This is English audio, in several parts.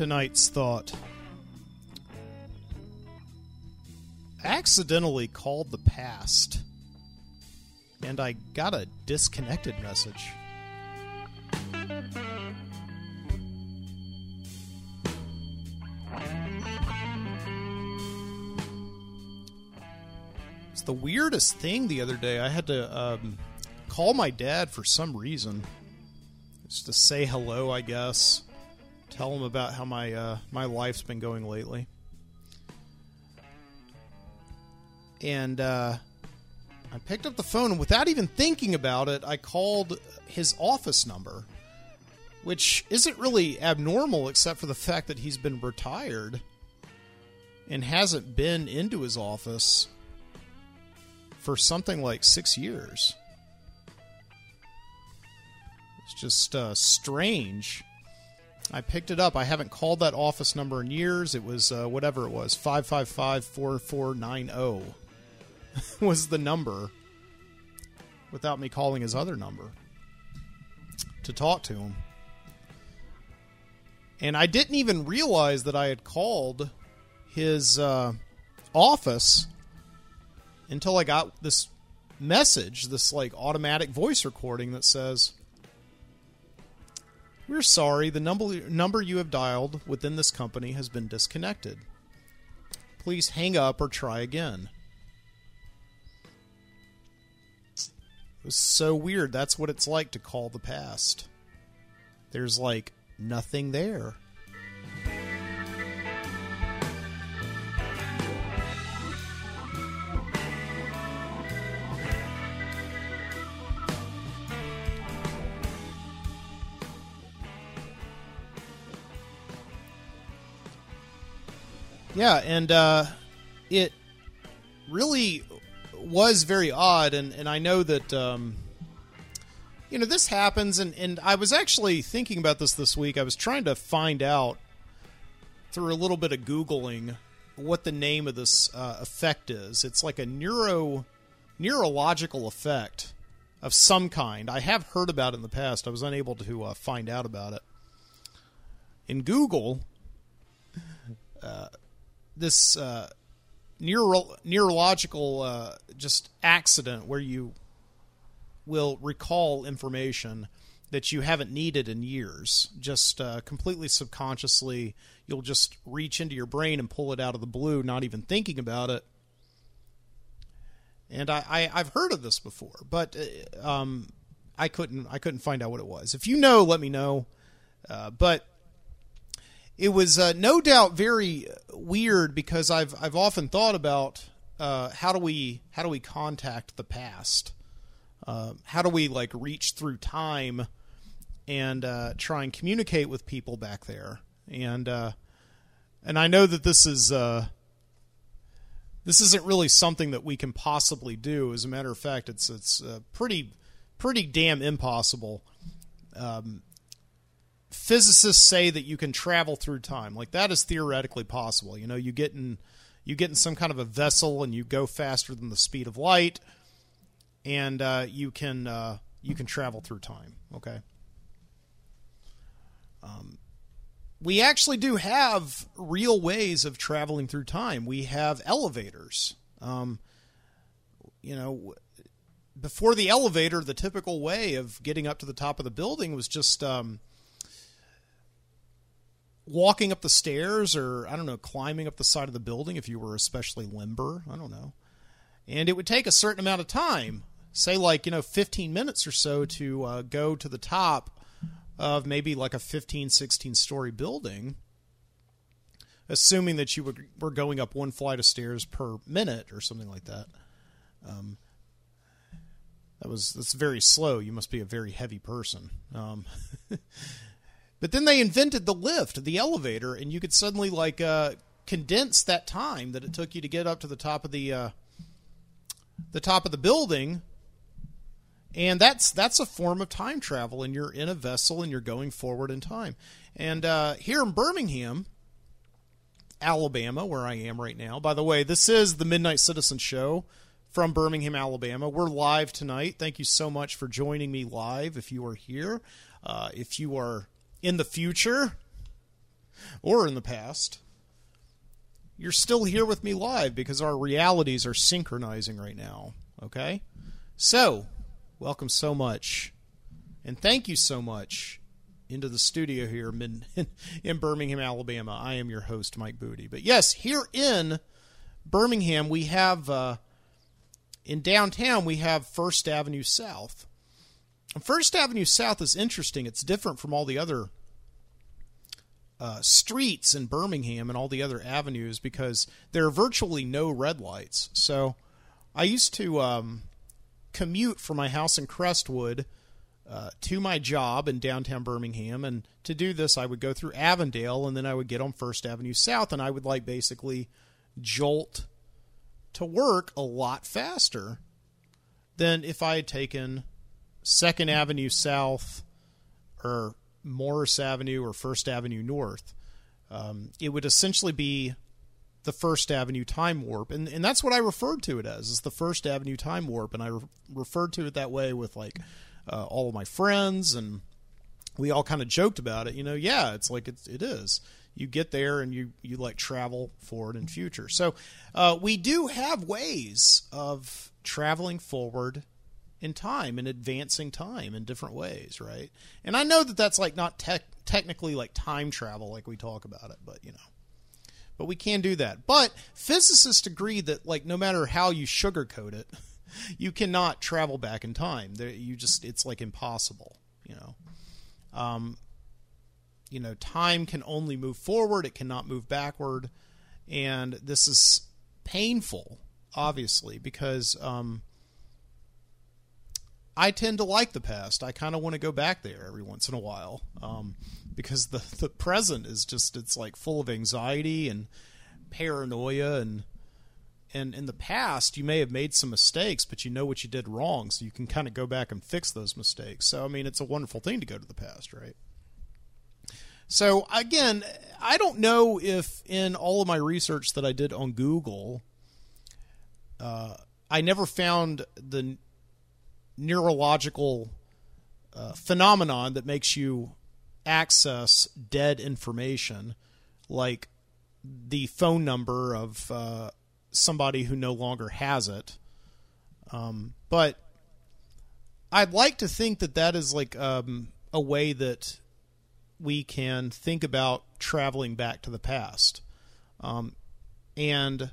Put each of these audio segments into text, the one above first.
tonight's thought. Accidentally called the past, and I got a disconnected message. It's the weirdest thing the other day. I had to um, call my dad for some reason. Just to say hello, I guess. Tell him about how my uh, my life's been going lately. And uh, I picked up the phone, and without even thinking about it, I called his office number, which isn't really abnormal except for the fact that he's been retired and hasn't been into his office for something like six years. It's just uh, strange. I picked it up. I haven't called that office number in years. It was uh, whatever it was 555 4490 was the number without me calling his other number to talk to him. And I didn't even realize that I had called his uh, office until I got this message, this like automatic voice recording that says, "We're sorry, the number number you have dialed within this company has been disconnected. Please hang up or try again." It was so weird. That's what it's like to call the past. There's like nothing there. Yeah, and uh, it really was very odd, and, and I know that um, you know this happens, and, and I was actually thinking about this this week. I was trying to find out through a little bit of googling what the name of this uh, effect is. It's like a neuro neurological effect of some kind. I have heard about it in the past. I was unable to uh, find out about it. In Google, uh, this uh, neuro- neurological uh, just accident where you will recall information that you haven't needed in years. Just uh, completely subconsciously, you'll just reach into your brain and pull it out of the blue, not even thinking about it. And I, I have heard of this before, but uh, um, I couldn't I couldn't find out what it was. If you know, let me know. Uh, but it was uh, no doubt very weird because I've I've often thought about uh, how do we how do we contact the past? Uh, how do we like reach through time and uh, try and communicate with people back there? And uh, and I know that this is uh, this isn't really something that we can possibly do. As a matter of fact, it's it's pretty pretty damn impossible. Um, physicists say that you can travel through time. Like that is theoretically possible. You know, you get in you get in some kind of a vessel and you go faster than the speed of light, and uh, you can uh, you can travel through time. Okay. Um, we actually do have real ways of traveling through time. We have elevators. Um, you know, before the elevator, the typical way of getting up to the top of the building was just um, walking up the stairs or I don't know, climbing up the side of the building if you were especially limber. I don't know. And it would take a certain amount of time, say like, you know, 15 minutes or so to uh, go to the top of maybe like a 15, 16 story building, assuming that you were going up one flight of stairs per minute or something like that. Um, that was that's very slow. You must be a very heavy person. Um, But then they invented the lift, the elevator, and you could suddenly like uh, condense that time that it took you to get up to the top of the uh, the top of the building. And that's that's a form of time travel, and you're in a vessel and you're going forward in time. And uh, here in Birmingham, Alabama, where I am right now. By the way, this is the Midnight Citizen Show from Birmingham, Alabama. We're live tonight. Thank you so much for joining me live. If you are here, uh, if you are in the future, or in the past, you're still here with me live because our realities are synchronizing right now. Okay? So, welcome so much. And thank you so much into the studio here in, in Birmingham, Alabama. I am your host, Mike Boody. But yes, here in Birmingham, we have, uh, in downtown, we have First Avenue South. First Avenue South is interesting. It's different from all the other uh, streets in Birmingham and all the other avenues because there are virtually no red lights. So I used to um, commute from my house in Crestwood uh, to my job in downtown Birmingham. And to do this, I would go through Avondale and then I would get on First Avenue South and I would like basically jolt to work a lot faster than if I had taken Second Avenue South or Morris Avenue or First Avenue North. Um, it would essentially be the First Avenue time warp, and and that's what I referred to it as, is the First Avenue time warp, and I re- referred to it that way with like uh, all of my friends, and we all kind of joked about it. You know, yeah, it's like it's, it is. You get there and you you like travel forward and future. So uh, we do have ways of traveling forward in time and advancing time in different ways, right? And I know that that's like not tech technically like time travel like we talk about it, but you know. But we can do that. But physicists agree that like no matter how you sugarcoat it, you cannot travel back in time. You just it's like impossible, you know. Um, you know, time can only move forward; it cannot move backward, and this is painful, obviously, because um, I tend to like the past. I kind of want to go back there every once in a while um, because the the present is just it's like full of anxiety and paranoia and and in the past you may have made some mistakes but you know what you did wrong so you can kind of go back and fix those mistakes so i mean it's a wonderful thing to go to the past right so again i don't know if in all of my research that i did on google uh, i never found the neurological uh, phenomenon that makes you access dead information, like the phone number of uh, somebody who no longer has it. Um, but I'd like to think that that is like um, a way that we can think about traveling back to the past. Um, and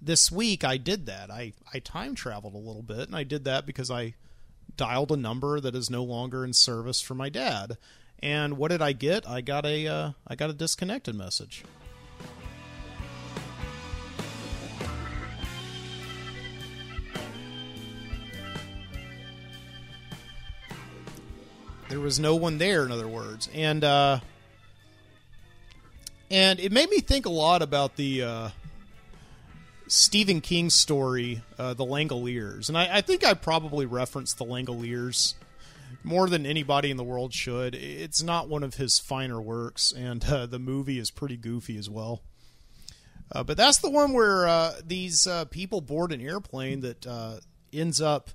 this week I did that. I, I time traveled a little bit, and I did that because I dialed a number that is no longer in service for my dad. And what did I get? I got a uh, I got a disconnected message. There was no one there, in other words, and uh, and it made me think a lot about the uh, Stephen King's story, uh, The Langoliers. And I, I, think I probably referenced The Langoliers more than anybody in the world should. It's not one of his finer works, and uh, the movie is pretty goofy as well. Uh, but that's the one where uh, these uh, people board an airplane that uh, ends up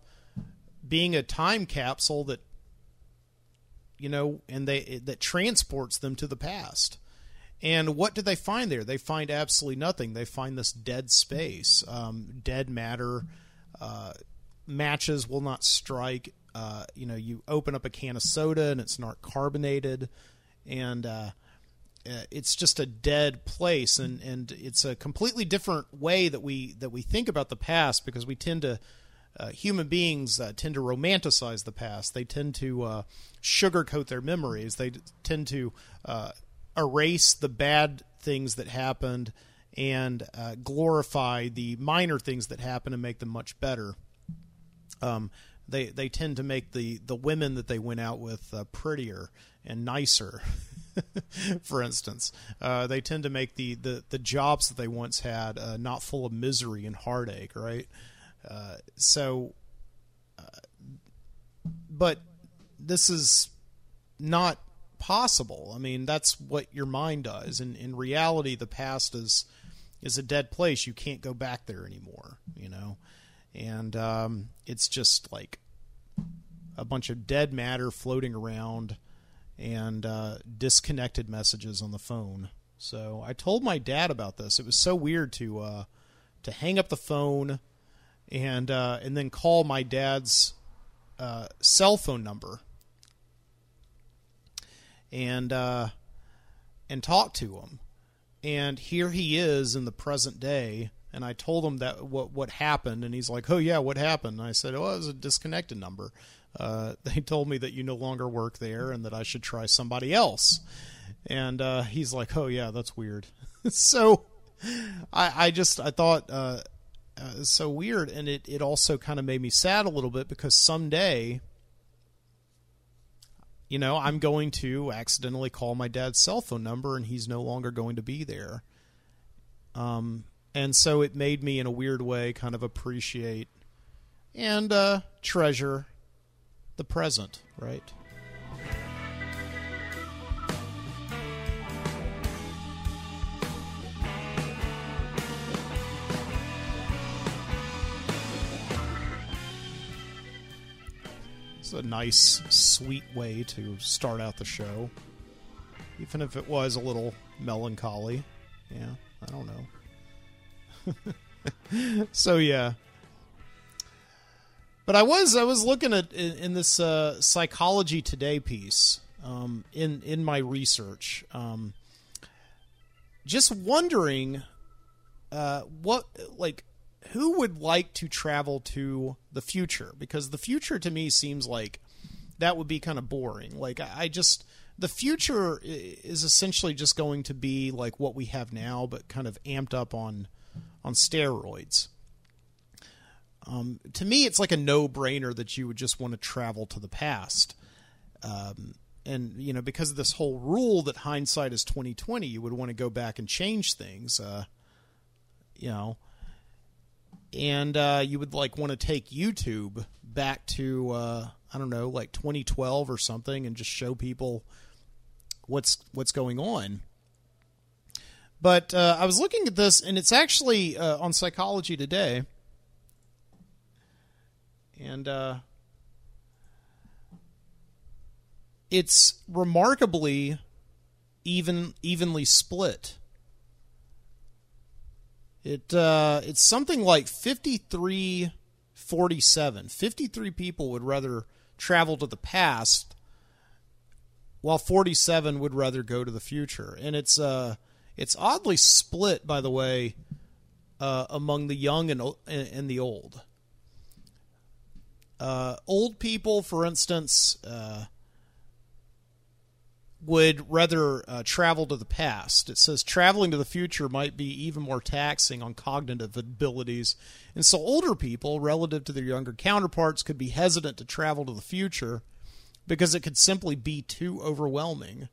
being a time capsule that, you know, and they that transports them to the past and what do they find there? They find absolutely nothing. They find this dead space, um, dead matter. Uh, matches will not strike. Uh, you know, you open up a can of soda and it's not carbonated, and uh, uh, it's just a dead place. And, and it's a completely different way that we that we think about the past because we tend to. Uh, human beings uh, tend to romanticize the past. They tend to sugarcoat their memories. They tend to erase the bad things that happened and uh, glorify the minor things that happen and make them much better. Um, they they tend to make the the women that they went out with uh, prettier and nicer. for instance, uh, they tend to make the, the, the jobs that they once had uh, not full of misery and heartache, right? Uh, so, uh, but this is not possible. I mean, that's what your mind does. And in reality, the past is is a dead place. You can't go back there anymore. You know, and um, it's just like a bunch of dead matter floating around, and uh, disconnected messages on the phone. So I told my dad about this. It was so weird to uh, to hang up the phone and uh, and then call my dad's uh, cell phone number and uh, and talk to him. And here he is in the present day. And I told him that what what happened, and he's like, "Oh yeah, what happened?" And I said, "Oh, it was a disconnected number." Uh, they told me that you no longer work there, and that I should try somebody else. And uh, he's like, "Oh yeah, that's weird." so I, I just I thought uh, uh, so weird, and it it also kind of made me sad a little bit because someday you know, I'm going to accidentally call my dad's cell phone number and he's no longer going to be there. Um, and so it made me, in a weird way, kind of appreciate and uh, treasure the present, right? A nice, sweet way to start out the show. Even if it was a little melancholy. Yeah, I don't know. so yeah. But I was I was looking at in, in this uh, psychology today piece um, in in my research, um, just wondering uh, what like who would like to travel to the future? Because the future to me seems like that would be kind of boring. Like I just the future is essentially just going to be like what we have now, but kind of amped up on on steroids. Um, to me, it's like a no brainer that you would just want to travel to the past. Um, and you know, because of this whole rule that hindsight is twenty twenty, you would want to go back and change things. Uh, you know, and uh, you would like want to take YouTube back to uh, I don't know, like 2012 or something, and just show people what's what's going on. But uh, I was looking at this, and it's actually uh, on Psychology Today, and uh, it's remarkably even evenly split it uh, it's something like 53 47. 53 people would rather travel to the past while 47 would rather go to the future. And it's uh it's oddly split by the way uh, among the young and and the old. Uh, old people, for instance, uh, would rather uh, travel to the past. It says traveling to the future might be even more taxing on cognitive abilities, and so older people, relative to their younger counterparts, could be hesitant to travel to the future because it could simply be too overwhelming.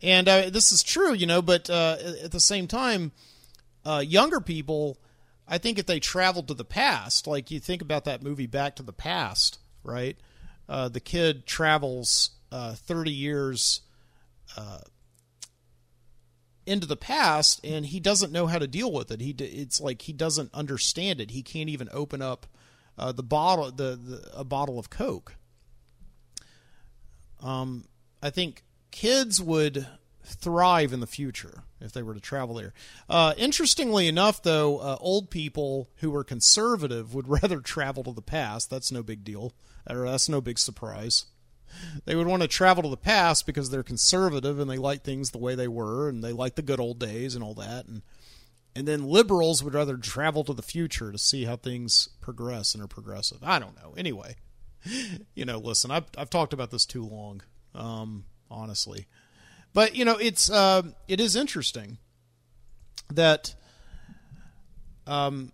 And uh, this is true, you know, but uh, at the same time, uh, younger people, I think if they traveled to the past, like you think about that movie Back to the Past, right? Uh, the kid travels uh, 30 years uh, into the past and he doesn't know how to deal with it. He it's like he doesn't understand it. He can't even open up uh, the bottle the, the, a bottle of Coke. Um, I think kids would thrive in the future if they were to travel there. Uh, interestingly enough, though, uh, old people who are conservative would rather travel to the past. That's no big deal, or that's no big surprise they would want to travel to the past because they're conservative and they like things the way they were and they like the good old days and all that and and then liberals would rather travel to the future to see how things progress and are progressive. I don't know. Anyway, you know, listen, I've I've talked about this too long, um, honestly, but you know, it's uh, it is interesting that um,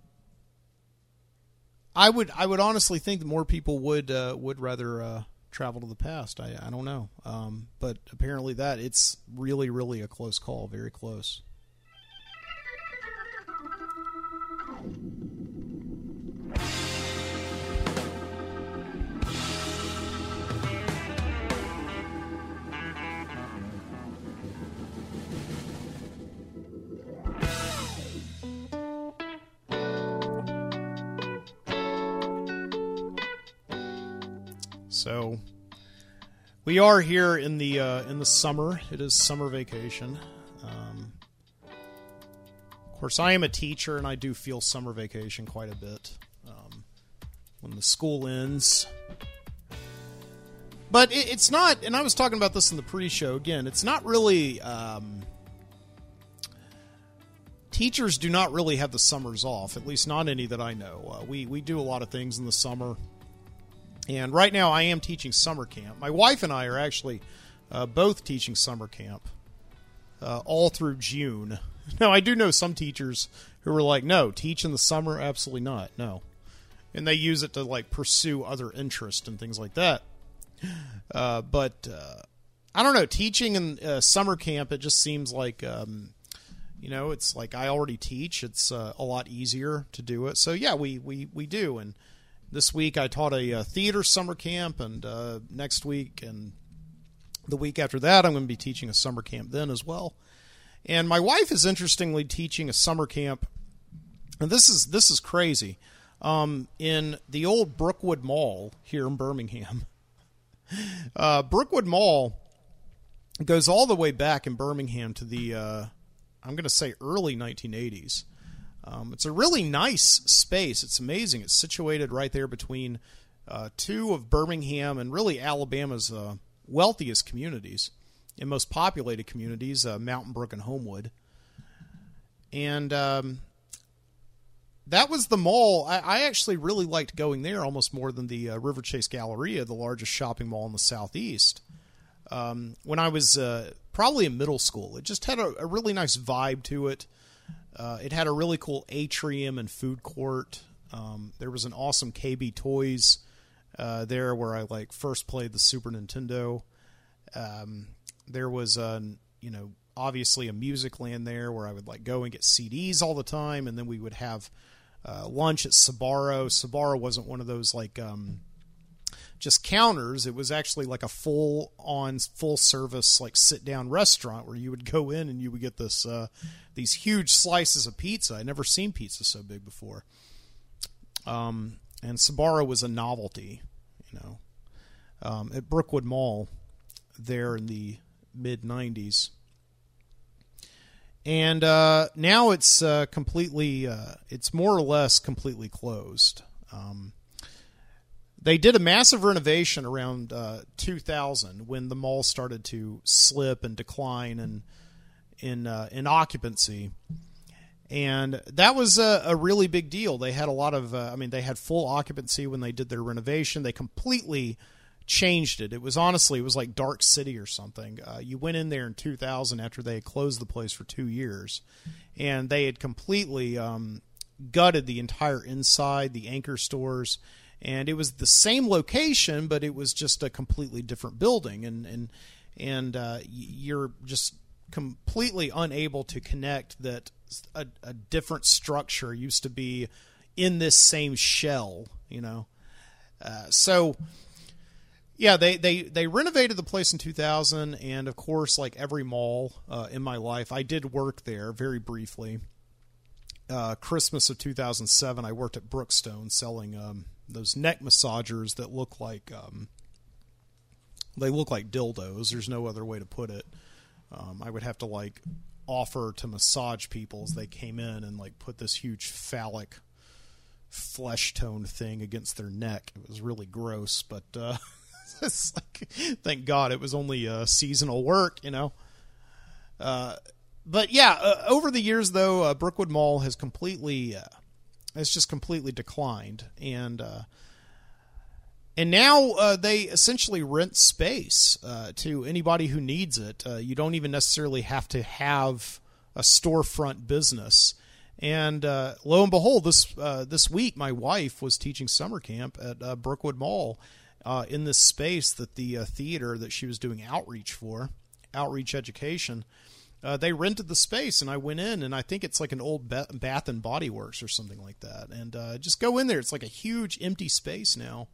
I would I would honestly think more people would uh, would rather uh, travel to the past. I, I don't know. Um, but apparently that it's really, really a close call, very close. So we are here in the uh, in the summer. It is summer vacation. Um, of course, I am a teacher, and I do feel summer vacation quite a bit um, when the school ends. But it, it's not, and I was talking about this in the pre-show. Again, it's not really. Um, teachers do not really have the summers off, at least not any that I know. Uh, we we do a lot of things in the summer, and right now I am teaching summer camp. My wife and I are actually uh, both teaching summer camp uh, all through June. Now I do know some teachers who are like, "No, teach in the summer, absolutely not, no," and they use it to like pursue other interests and things like that. Uh, but uh, I don't know, teaching in uh, summer camp, it just seems like. Um, you know, it's like I already teach. It's uh, a lot easier to do it. So yeah, we we we do. And this week I taught a, a theater summer camp, and uh, next week and the week after that I'm going to be teaching a summer camp then as well. And my wife is interestingly teaching a summer camp, and this is this is crazy. Um, in the old Brookwood Mall here in Birmingham. Uh, Brookwood Mall goes all the way back in Birmingham to the uh, I'm going to say early 1980s. Um, it's a really nice space. It's amazing. It's situated right there between uh, two of Birmingham and really Alabama's uh, wealthiest communities and most populated communities, uh, Mountain Brook and Homewood. And um, that was the mall. I, I, actually really liked going there almost more than the uh, Riverchase Galleria, the largest shopping mall in the southeast. Um, when I was uh, probably in middle school. It just had a, a really nice vibe to it. Uh, it had a really cool atrium and food court. Um, there was an awesome KB Toys uh, there where I like first played the Super Nintendo. Um, there was a you know obviously a Musicland there where I would like go and get CDs all the time, and then we would have uh, lunch at Sbarro. Sbarro wasn't one of those like um, just counters. It was actually like a full on full service like sit down restaurant where you would go in and you would get this uh, these huge slices of pizza. I'd never seen pizza so big before. Um, and Sbarro was a novelty, you know, um, at Brookwood Mall there in the mid '90s. And uh, now it's uh, completely, uh, it's more or less completely closed. Um, they did a massive renovation around uh, 2000 when the mall started to slip and decline and in uh, in occupancy, and that was a, a, really big deal. They had a lot of, uh, I mean, they had full occupancy when they did their renovation. They completely changed it. It was honestly, it was like Dark City or something. Uh, you went in there in 2000 after they had closed the place for two years, and they had completely um, gutted the entire inside, the anchor stores and it was the same location, but it was just a completely different building, and and and uh, you're just completely unable to connect that a, a, different structure used to be in this same shell, you know. Uh, so yeah, they, they, they renovated the place in 2000, and of course, like every mall uh, in my life, I did work there very briefly. Uh, Christmas of 2007, I worked at Brookstone selling um, those neck massagers that look like um, they look like dildos. There's no other way to put it. Um, I would have to like offer to massage people as they came in and like put this huge phallic flesh toned thing against their neck. It was really gross, but uh, like, thank God it was only uh, seasonal work, you know. Uh, but yeah, uh, over the years though, uh, Brookwood Mall has completely uh, it's just completely declined, and uh, and now uh, they essentially rent space uh, to anybody who needs it. Uh, you don't even necessarily have to have a storefront business. And uh, lo and behold, this uh, this week, my wife was teaching summer camp at Brookwood Mall in this space that the theater that she was doing outreach for, outreach education uh, they rented the space and I went in and I think it's like an old Bath and Body Works or something like that. And uh, just go in there. It's like a huge empty space now,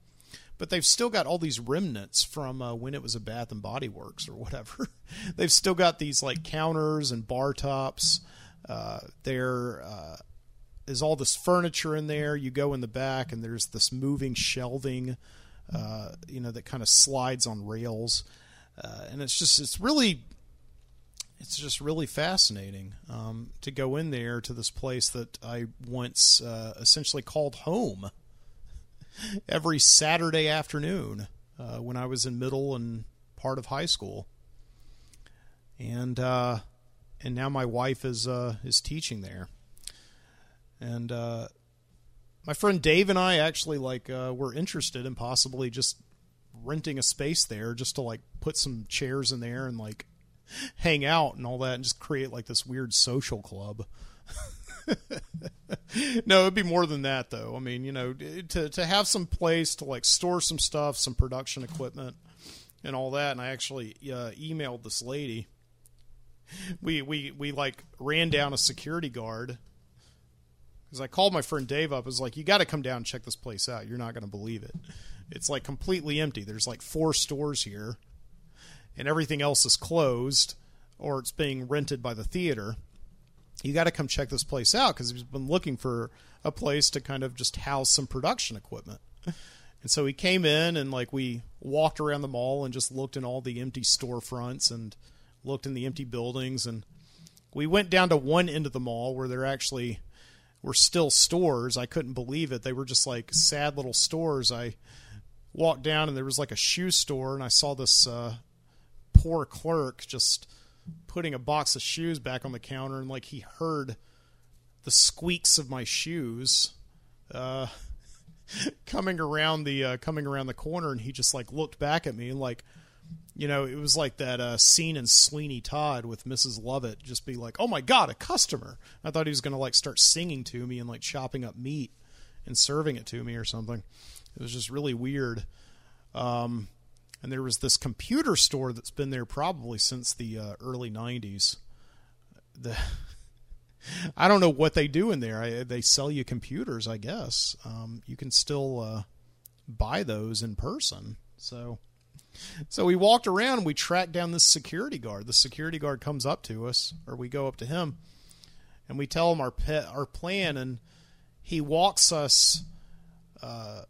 but they've still got all these remnants from uh, when it was a Bath and Body Works or whatever. they've still got these like counters and bar tops. Uh, there uh, is all this furniture in there. You go in the back and there's this moving shelving uh, you know, that kind of slides on rails, uh, and it's just it's really it's just really fascinating um, to go in there to this place that I once uh, essentially called home every Saturday afternoon uh, when I was in middle and part of high school, and uh, and now my wife is uh, is teaching there, and uh, my friend Dave and I actually like uh, were interested in possibly just renting a space there just to like put some chairs in there and like hang out and all that and just create like this weird social club. no, it'd be more than that though. I mean, you know, to to have some place to like store some stuff, some production equipment and all that. And I actually uh, emailed this lady. We we we like ran down a security guard because I called my friend Dave up. I was like, "You got to come down and check this place out. You're not going to believe it. It's like completely empty. There's like four stores here, and everything else is closed or it's being rented by the theater. You got to come check this place out because he's been looking for a place to kind of just house some production equipment." And so he came in and like we walked around the mall and just looked in all the empty storefronts and looked in the empty buildings and we went down to one end of the mall where there actually were still stores. I couldn't believe it. They were just like sad little stores. I walked down and there was like a shoe store and I saw this uh, poor clerk just putting a box of shoes back on the counter and like he heard the squeaks of my shoes. Uh, coming around the uh, coming around the corner, and he just like looked back at me and like, you know, it was like that uh, scene in Sweeney Todd with Mrs. Lovett, just be like, "Oh my God, a customer!" I thought he was gonna like start singing to me and like chopping up meat and serving it to me or something. It was just really weird. Um, and there was this computer store that's been there probably since the uh, early '90s. The I don't know what they do in there. I, they sell you computers, I guess. Um, you can still uh, buy those in person. So, so we walked around. We tracked down this security guard. The security guard comes up to us, or we go up to him, and we tell him our pet, our plan, and he walks us. Uh,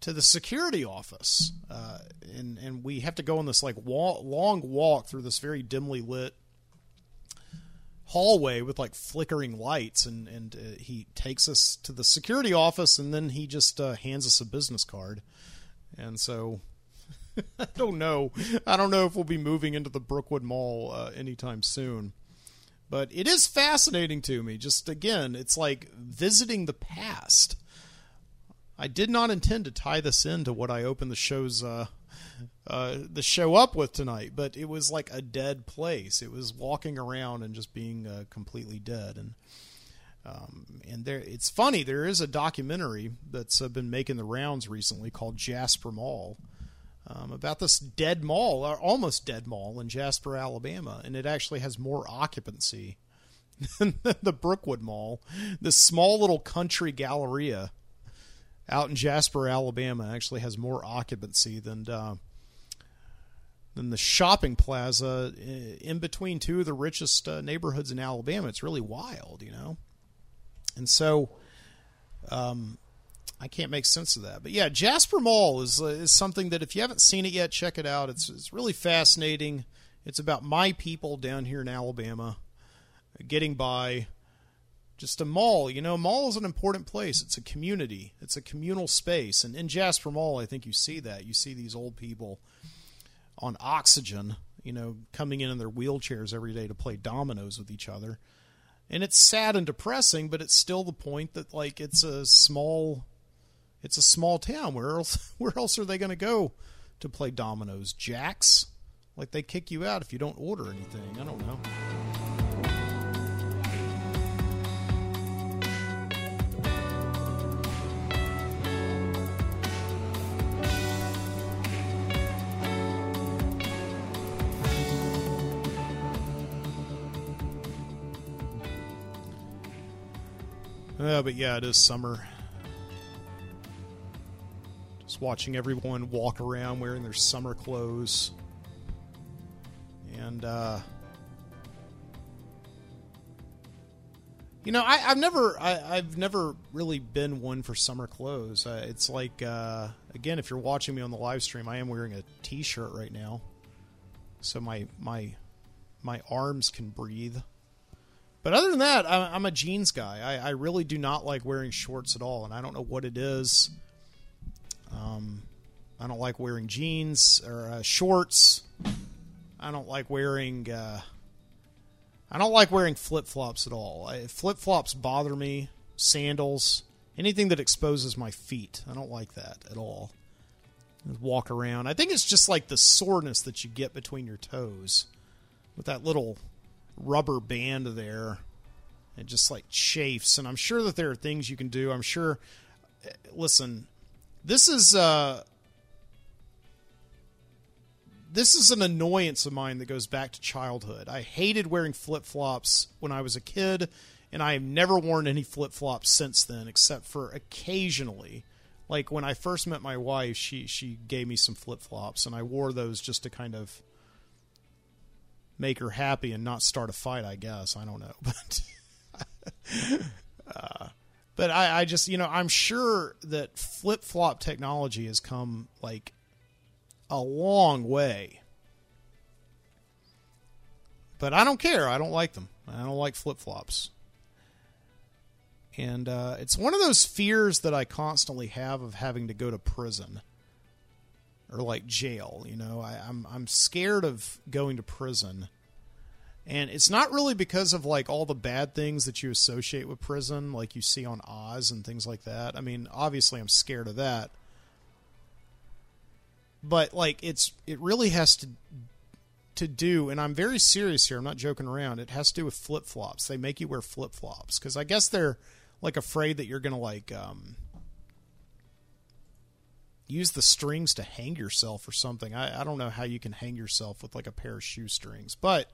to the security office, uh, and and we have to go on this like wall, long walk through this very dimly lit hallway with like flickering lights and and uh, he takes us to the security office and then he just uh, hands us a business card. And so I don't know. I don't know if we'll be moving into the Brookwood Mall uh, anytime soon. But it is fascinating to me. Just again it's like visiting the past I did not intend to tie this into what I opened the show's uh, uh, the show up with tonight, but it was like a dead place. It was walking around and just being uh, completely dead. And um, and there, it's funny. There is a documentary that's uh, been making the rounds recently called Jasper Mall. Um, about this dead mall, or almost dead mall in Jasper, Alabama, and it actually has more occupancy than the Brookwood Mall. This small little country galleria out in Jasper, Alabama, actually has more occupancy than uh, than the shopping plaza in between two of the richest uh, neighborhoods in Alabama. It's really wild, you know. And so, um, I can't make sense of that. But yeah, Jasper Mall is uh, is something that if you haven't seen it yet, check it out. It's it's really fascinating. It's about my people down here in Alabama getting by. Just a mall, you know, mall is an important place. It's a community. It's a communal space. And in Jasper Mall, I think you see that. You see these old people on oxygen, you know, coming in in their wheelchairs every day to play dominoes with each other. And it's sad and depressing, but it's still the point that like it's a small it's a small town. Where else where else are they going to go to play dominoes? Jacks? Like they kick you out if you don't order anything. I don't know. Uh, but yeah, it is summer. Just watching everyone walk around wearing their summer clothes. And, uh, You know, I, have never, I, have never really been one for summer clothes. Uh, it's like, uh, again, if you're watching me on the live stream, I am wearing a T-shirt right now, so my my my arms can breathe. But other than that, I'm a jeans guy. I, I really do not like wearing shorts at all, and I don't know what it is. Um, I don't like wearing jeans or uh, shorts. I don't like wearing. Uh, I don't like wearing flip flops at all. Flip flops bother me. Sandals, anything that exposes my feet, I don't like that at all. Walk around. I think it's just like the soreness that you get between your toes with that little rubber band there. It just like chafes, and I'm sure that there are things you can do. I'm sure. Listen, this is uh, this is an annoyance of mine that goes back to childhood. I hated wearing flip flops when I was a kid, and I have never worn any flip flops since then, except for occasionally. Like when I first met my wife, she she gave me some flip flops, and I wore those just to kind of make her happy and not start a fight. I guess I don't know, but uh, but I, I just you know I'm sure that flip flop technology has come like a long way. But I don't care. I don't like them. I don't like flip flops. And uh, it's one of those fears that I constantly have of having to go to prison or like jail. You know, I, I'm I'm scared of going to prison, and it's not really because of like all the bad things that you associate with prison, like you see on Oz and things like that. I mean, obviously, I'm scared of that, but like it's it really has to to do and i'm very serious here i'm not joking around it has to do with flip-flops they make you wear flip-flops because i guess they're like afraid that you're gonna like um use the strings to hang yourself or something I, I don't know how you can hang yourself with like a pair of shoestrings but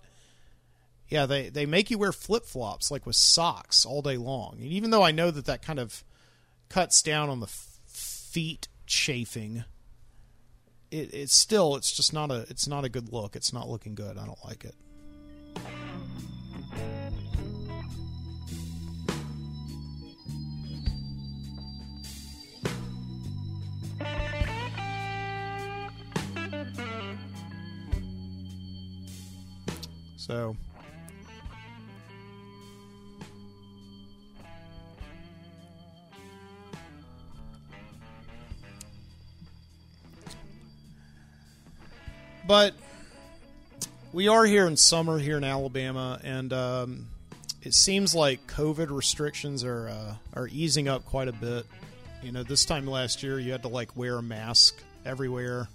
yeah they they make you wear flip-flops like with socks all day long and even though i know that that kind of cuts down on the f- feet chafing it, it's still it's just not a it's not a good look. It's not looking good. I don't like it. So But we are here in summer here in Alabama, and um, it seems like COVID restrictions are uh, are easing up quite a bit. You know, this time last year you had to like wear a mask everywhere,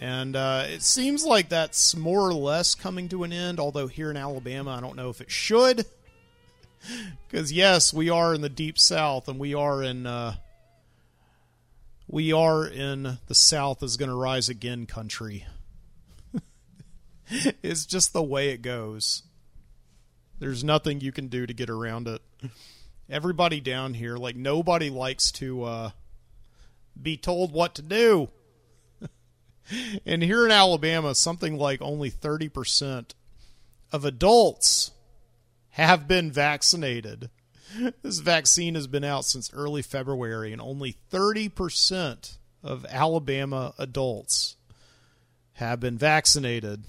and uh, it seems like that's more or less coming to an end. Although here in Alabama, I don't know if it should, because yes, we are in the deep South, and we are in. Uh, we are in the South is going to rise again country. it's just the way it goes. There's nothing you can do to get around it. Everybody down here, like nobody likes to uh, be told what to do. And here in Alabama, something like only 30% of adults have been vaccinated this vaccine has been out since early February, and only 30% of Alabama adults have been vaccinated.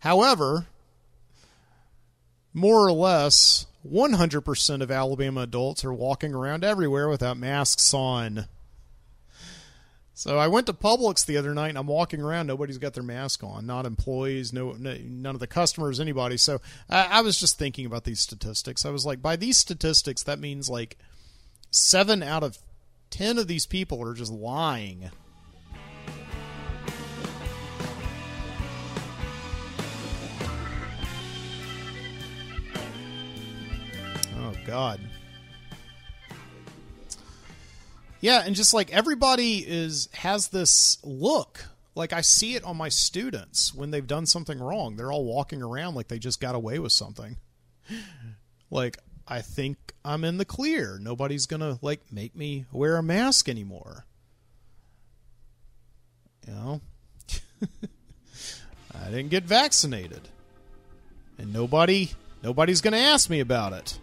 However, more or less, 100% of Alabama adults are walking around everywhere without masks on. So I went to Publix the other night and I'm walking around. Nobody's got their mask on. Not employees, no, no none of the customers, anybody. So I, I, was just thinking about these statistics. I was like, by these statistics, that means like seven out of ten of these people are just lying. Oh God. Yeah, and just like everybody is has this look. Like I see it on my students when they've done something wrong. They're all walking around like they just got away with something. Like I think I'm in the clear. Nobody's going to like make me wear a mask anymore. You know? I didn't get vaccinated. And nobody nobody's going to ask me about it.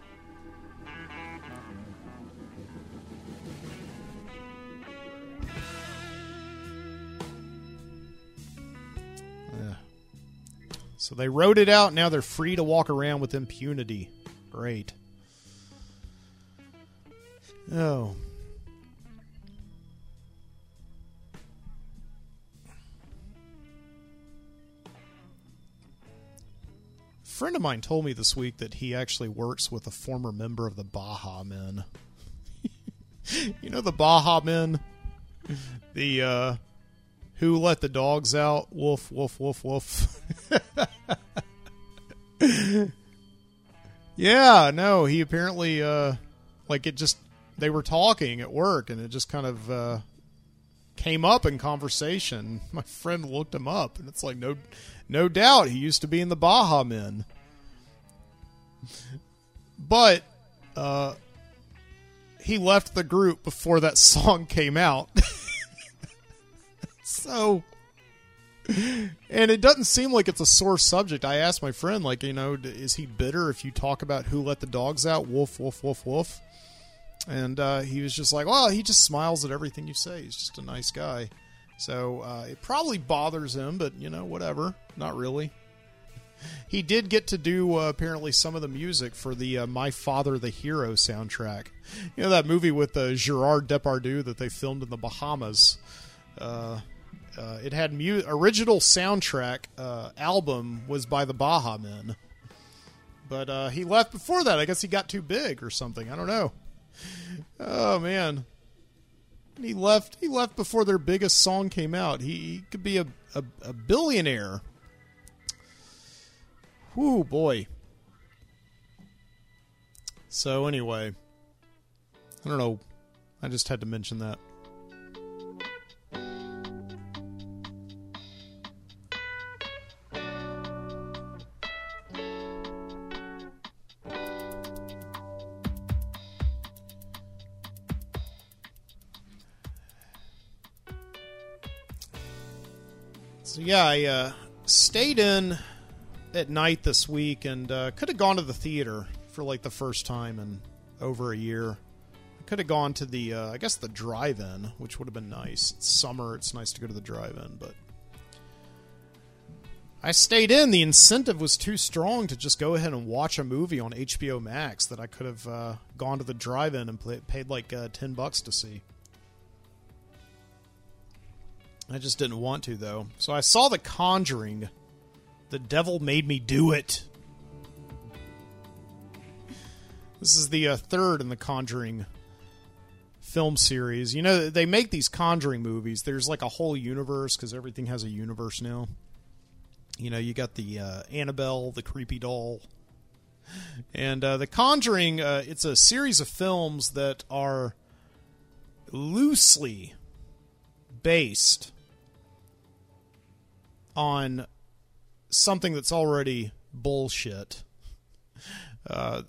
So they wrote it out. Now they're free to walk around with impunity. Great. Oh. A friend of mine told me this week that he actually works with a former member of the Baha Men. you know the Baha Men? The uh who let the dogs out? Woof woof woof woof. yeah, no, he apparently uh like it just they were talking at work and it just kind of uh came up in conversation. My friend looked him up and it's like no no doubt he used to be in the Baha Men. But uh he left the group before that song came out. So and it doesn't seem like it's a sore subject. I asked my friend, like, you know, is he bitter if you talk about who let the dogs out? Wolf, wolf, wolf, wolf. And uh, he was just like, well, he just smiles at everything you say. He's just a nice guy. So uh, it probably bothers him, but, you know, whatever. Not really. He did get to do uh, apparently some of the music for the uh, My Father the Hero soundtrack. You know that movie with uh, Gerard Depardieu that they filmed in the Bahamas. Uh, uh, it had mu- original soundtrack uh, album was by the Baha Men, but uh, he left before that. I guess he got too big or something. I don't know. Oh man, he left. He left before their biggest song came out. He, he could be a, a, a billionaire. Whoo boy. So anyway, I don't know. I just had to mention that. Yeah, I uh, stayed in at night this week and uh, could have gone to the theater for like the first time in over a year. I could have gone to the, uh, I guess the drive-in, which would have been nice. It's summer; it's nice to go to the drive-in, but I stayed in. The incentive was too strong to just go ahead and watch a movie on HBO Max that I could have uh, gone to the drive-in and paid like uh, ten bucks to see. I just didn't want to though. So I saw The Conjuring. The devil made me do it. This is the uh, third in the Conjuring film series. You know, they make these Conjuring movies. There's like a whole universe because everything has a universe now. You know, you got the uh, Annabelle, the creepy doll. And uh, The Conjuring, uh, it's a series of films that are loosely based on something that's already bullshit. Uh,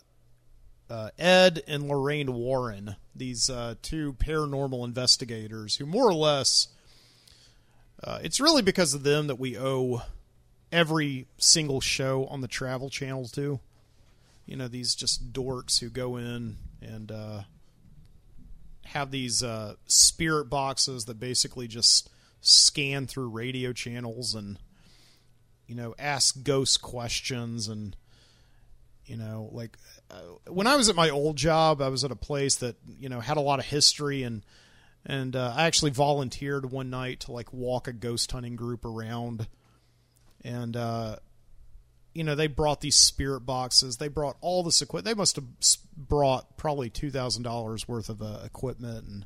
uh, Ed and Lorraine Warren, these uh, two paranormal investigators, who more or less, uh, it's really because of them that we owe every single show on the Travel Channel to. You know, these just dorks who go in and uh, have these uh, spirit boxes that basically just scan through radio channels and you know ask ghost questions and you know like uh, when I was at my old job I was at a place that you know had a lot of history and and uh, I actually volunteered one night to like walk a ghost hunting group around. And uh you know they brought these spirit boxes they brought all this equipment they must have brought probably $2000 worth of uh, equipment and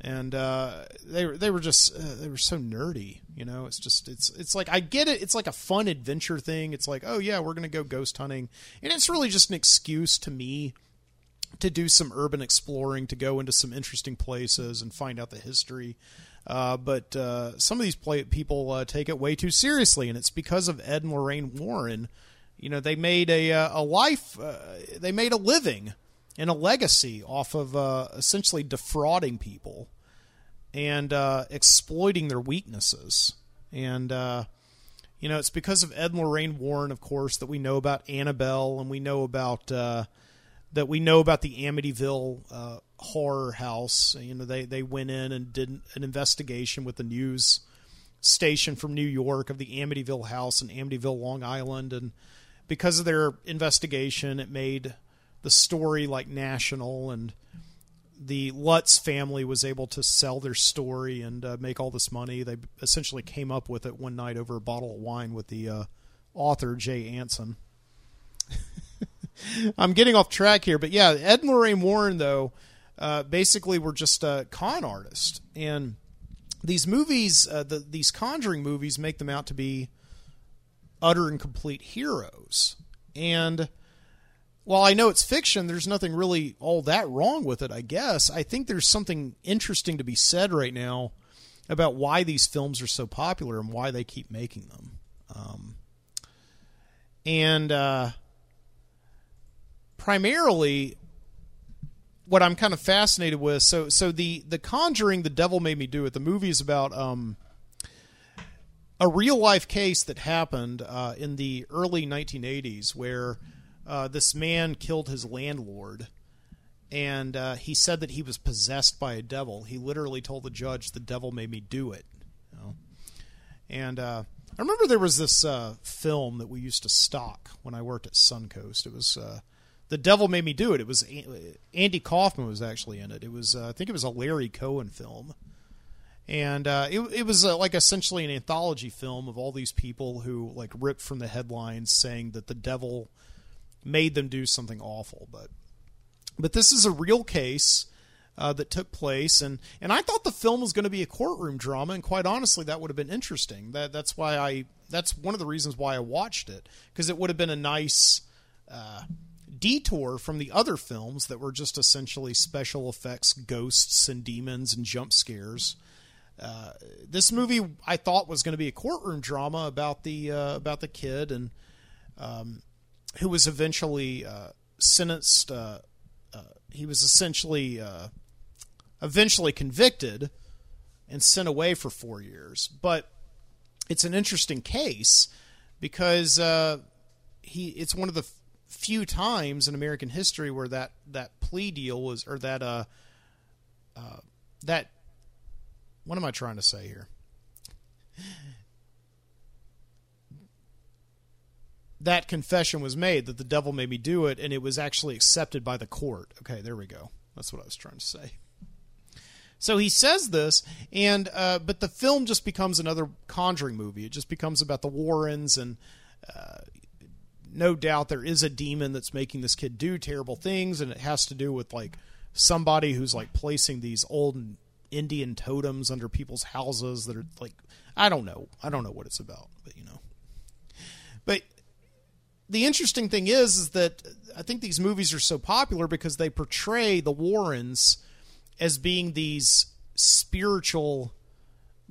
and uh, they they were just uh, they were so nerdy. You know, it's just it's it's like I get it. It's like a fun adventure thing. It's like oh yeah, we're gonna go ghost hunting, and it's really just an excuse to me to do some urban exploring, to go into some interesting places and find out the history. Uh, but uh, some of these play- people uh, take it way too seriously, and it's because of Ed and Lorraine Warren. You know, they made a uh, a life, uh, they made a living and a legacy off of uh, essentially defrauding people and exploiting their weaknesses. And You know, it's because of Ed and Lorraine Warren, of course, that we know about Annabelle and we know about that we know about the Amityville uh, horror house. You know, they they went in and did an investigation with the news station from New York of the Amityville house in Amityville, Long Island, and because of their investigation, it made the story like national and the Lutz family was able to sell their story and uh, make all this money. They essentially came up with it one night over a bottle of wine with the uh, author Jay Anson. I'm getting off track here, but yeah, Ed and Lorraine Warren though uh, basically were just a con artist, and these movies, uh, the, these Conjuring movies, make them out to be utter and complete heroes, and while I know it's fiction, there's nothing really all that wrong with it, I guess. I think there's something interesting to be said right now about why these films are so popular and why they keep making them. Um, and uh, primarily, what I'm kind of fascinated with, so so the the Conjuring, The Devil Made Me Do It. The movie is about um, a real life case that happened uh, in the early 1980s where uh, this man killed his landlord, and uh, he said that he was possessed by a devil. He literally told the judge, "The devil made me do it." You know? And uh, I remember there was this uh, film that we used to stock when I worked at Suncoast. It was uh, "The Devil Made Me Do It." It was Andy Kaufman was actually in it. It was I think it was a Larry Cohen film and uh, it, it was uh, like essentially an anthology film of all these people who like ripped from the headlines saying that the devil made them do something awful. But but this is a real case uh, that took place, and and I thought the film was going to be a courtroom drama, and quite honestly, that would have been interesting. That that's why I that's one of the reasons why I watched it because it would have been a nice. Uh, detour from the other films that were just essentially special effects, ghosts and demons and jump scares. Uh, this movie I thought was going to be a courtroom drama about the uh, about the kid and um, who was eventually uh, sentenced. Uh, uh, he was essentially uh, eventually convicted and sent away for four years. But it's an interesting case because he it's one of the few times in American history where that that plea deal was or that uh, uh that what am I trying to say here? that confession was made that the devil made me do it and it was actually accepted by the court. Okay, there we go. That's what I was trying to say. So he says this, and uh, but the film just becomes another Conjuring movie. It just becomes about the Warrens, and uh, no doubt there is a demon that's making this kid do terrible things, and it has to do with like somebody who's like placing these old Indian totems under people's houses that are like I don't know, I don't know what it's about, but you know, but the interesting thing is, is that I think these movies are so popular because they portray the Warrens as being these spiritual,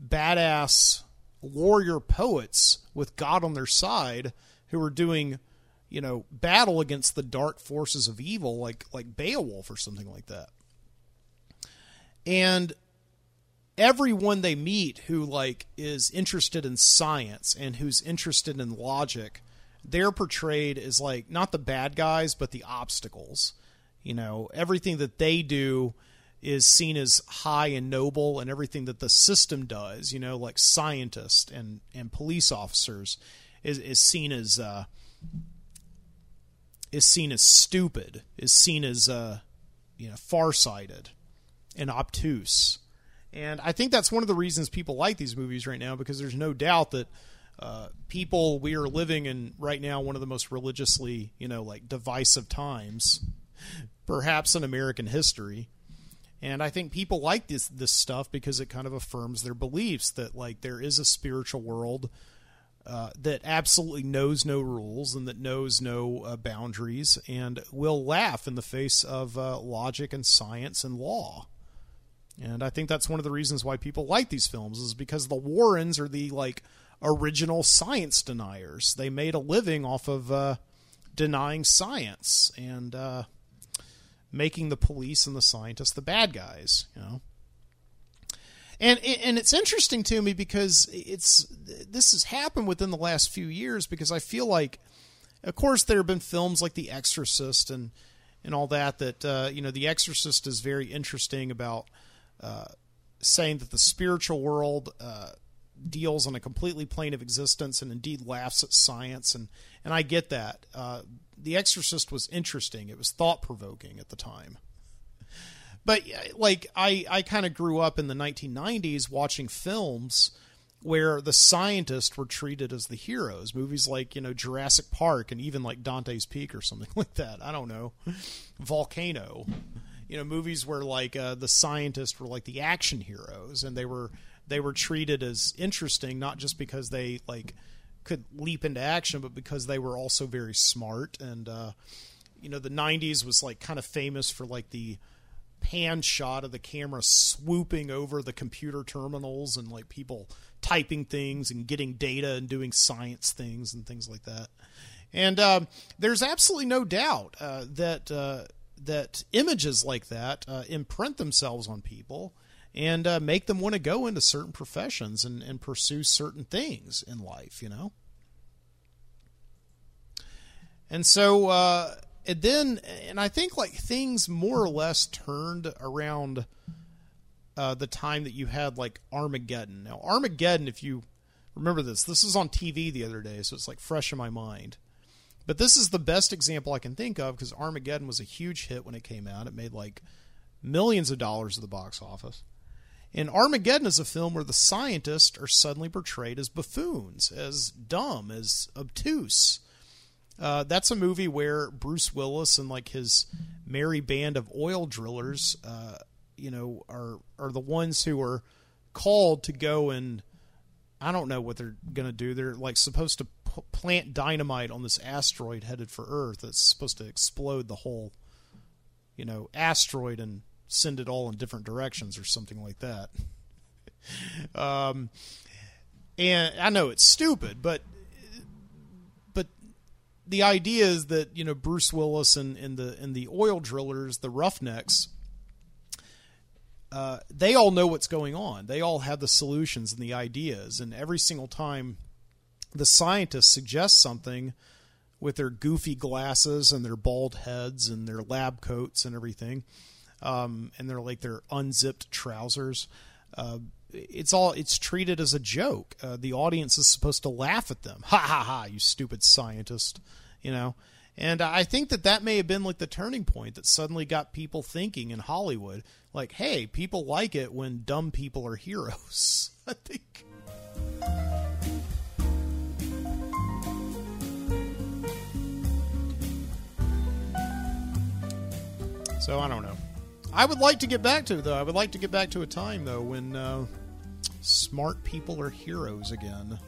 badass warrior poets with God on their side who are doing, you know, battle against the dark forces of evil, like like Beowulf or something like that. And everyone they meet who like is interested in science and who's interested in logic they're portrayed as like not the bad guys but the obstacles you know everything that they do is seen as high and noble and everything that the system does you know like scientists and and police officers is is seen as uh is seen as stupid is seen as uh you know farsighted and obtuse. And i think that's one of the reasons people like these movies right now because there's no doubt that uh, people we are living in right now one of the most religiously you know like divisive times perhaps in american history. And i think people like this this stuff because it kind of affirms their beliefs that like there is a spiritual world uh, that absolutely knows no rules and that knows no uh, boundaries and will laugh in the face of uh, logic and science and law and i think that's one of the reasons why people like these films is because the warrens are the like original science deniers. They made a living off of uh, denying science and uh, making the police and the scientists the bad guys. You know, and and it's interesting to me because it's this has happened within the last few years because I feel like, of course, there have been films like The Exorcist and and all that that uh, you know The Exorcist is very interesting about uh, saying that the spiritual world uh, deals on a completely plane of existence and indeed laughs at science and and I get that. Uh, the Exorcist was interesting. It was thought provoking at the time but like I, I kind of grew up in the 1990s watching films where the scientists were treated as the heroes. Movies like you know Jurassic Park and even like Dante's Peak or something like that. I don't know, Volcano. You know, movies where like uh, the scientists were like the action heroes, and they were they were treated as interesting not just because they like could leap into action, but because they were also very smart. And uh, you know, the 90s was like kind of famous for like the pan shot of the camera swooping over the computer terminals and like people typing things and getting data and doing science things and things like that. And um, there's absolutely no doubt uh, that uh, that images like that uh, imprint themselves on people and uh, make them want to go into certain professions and, and pursue certain things in life. You know. And so uh, and then and I think like things more or less turned around uh, the time that you had like Armageddon. Now Armageddon, if you remember this, this was on TV the other day, so it's like fresh in my mind. But this is the best example I can think of because Armageddon was a huge hit when it came out. It made like millions of dollars at the box office. And Armageddon is a film where the scientists are suddenly portrayed as buffoons, as dumb, as obtuse. Uh, that's a movie where Bruce Willis and like his merry band of oil drillers, uh, you know, are are the ones who are called to go and I don't know what they're gonna do. They're like supposed to p- plant dynamite on this asteroid headed for Earth that's supposed to explode the whole, you know, asteroid and send it all in different directions or something like that. um, and I know it's stupid, but the idea is that you know Bruce Willis and, and the and the oil drillers, the Roughnecks, uh, they all know what's going on. They all have the solutions and the ideas, and every single time the scientists suggest something with their goofy glasses and their bald heads and their lab coats and everything, um, and they're like their unzipped trousers. Uh, it's all it's treated as a joke. Uh, the audience is supposed to laugh at them. Ha ha ha! You stupid scientist, you know. And I think that that may have been like the turning point that suddenly got people thinking in Hollywood, like, hey, people like it when dumb people are heroes. I think. So I don't know. I would like to get back to though. I would like to get back to a time though when uh, smart people are heroes again.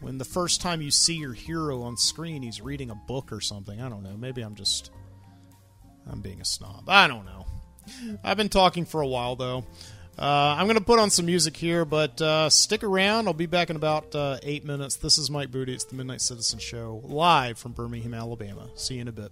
When the first time you see your hero on screen, he's reading a book or something. I don't know. Maybe I'm just I'm being a snob. I don't know. I've been talking for a while though. Uh, I'm going to put on some music here, but uh, stick around. I'll be back in about uh, eight minutes. This is Mike Boody. It's the Midnight Citizen Show, live from Birmingham, Alabama. See you in a bit.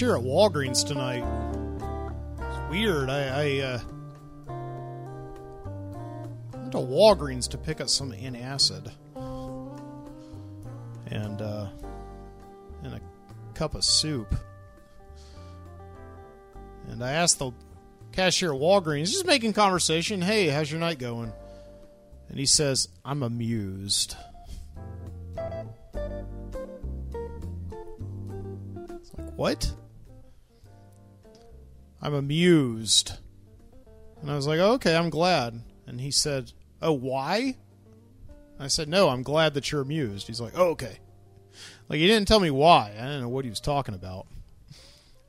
Cashier at Walgreens tonight. It's weird. I, I uh, went to Walgreens to pick up some antacid and uh, and a cup of soup. And I asked the cashier at Walgreens, just making conversation. Hey, how's your night going? And he says, "I'm amused." Like, what? I'm amused. And I was like, oh, okay, I'm glad. And he said, oh, why? I said, no, I'm glad that you're amused. He's like, oh, okay. Like, he didn't tell me why. I didn't know what he was talking about.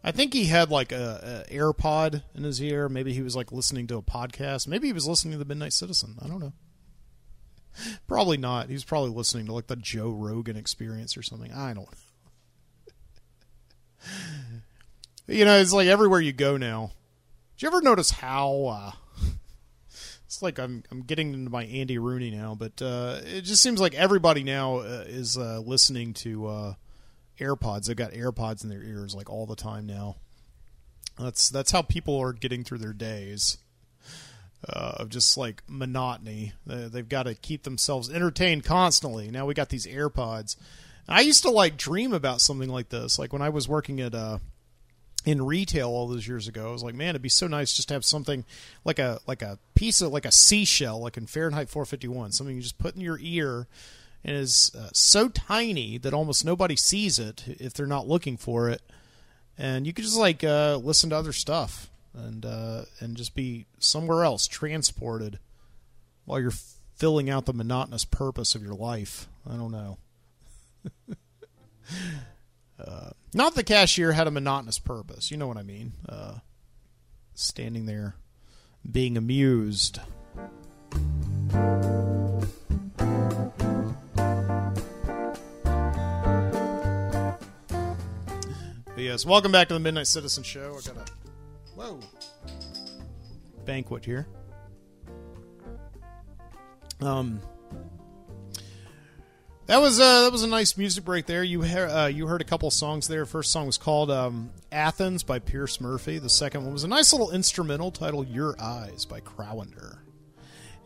I think he had like a, a AirPod in his ear. Maybe he was like listening to a podcast. Maybe he was listening to the Midnight Citizen. I don't know. Probably not. He was probably listening to like the Joe Rogan experience or something. I don't know. You know, it's like everywhere you go now, Do you ever notice how? Uh, it's like I'm I'm getting into my Andy Rooney now, but uh, it just seems like everybody now uh, is uh, listening to uh, AirPods. They've got AirPods in their ears like all the time now. That's that's how people are getting through their days uh, of just like monotony. They've got to keep themselves entertained constantly. Now we got these AirPods. I used to like dream about something like this. Like when I was working at in retail all those years ago, I was like, man, it'd be so nice just to have something like a like a piece of like a seashell, like in Fahrenheit 451, something you just put in your ear and is uh, so tiny that almost nobody sees it if they're not looking for it, and you could just like uh, listen to other stuff and uh, and just be somewhere else, transported, while you're filling out the monotonous purpose of your life. I don't know. not the cashier had a monotonous purpose. You know what I mean? Uh, standing there, being amused. Yes, welcome back to the Midnight Citizen Show. I got a whoa banquet here. Um, that was uh, that was a nice music break there. You heard uh, you heard a couple songs there. First song was called um, "Athens" by Pierce Murphy. The second one was a nice little instrumental titled "Your Eyes" by Crowander.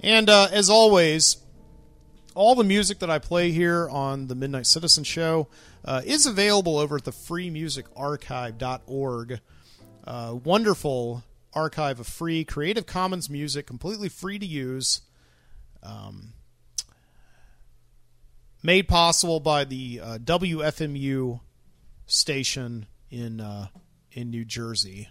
And uh, as always, all the music that I play here on the Midnight Citizen Show uh, is available over at the freemusicarchive.org. Uh, wonderful archive of free Creative Commons music, completely free to use. Um, made possible by the uh, WFMU station in uh, in New Jersey.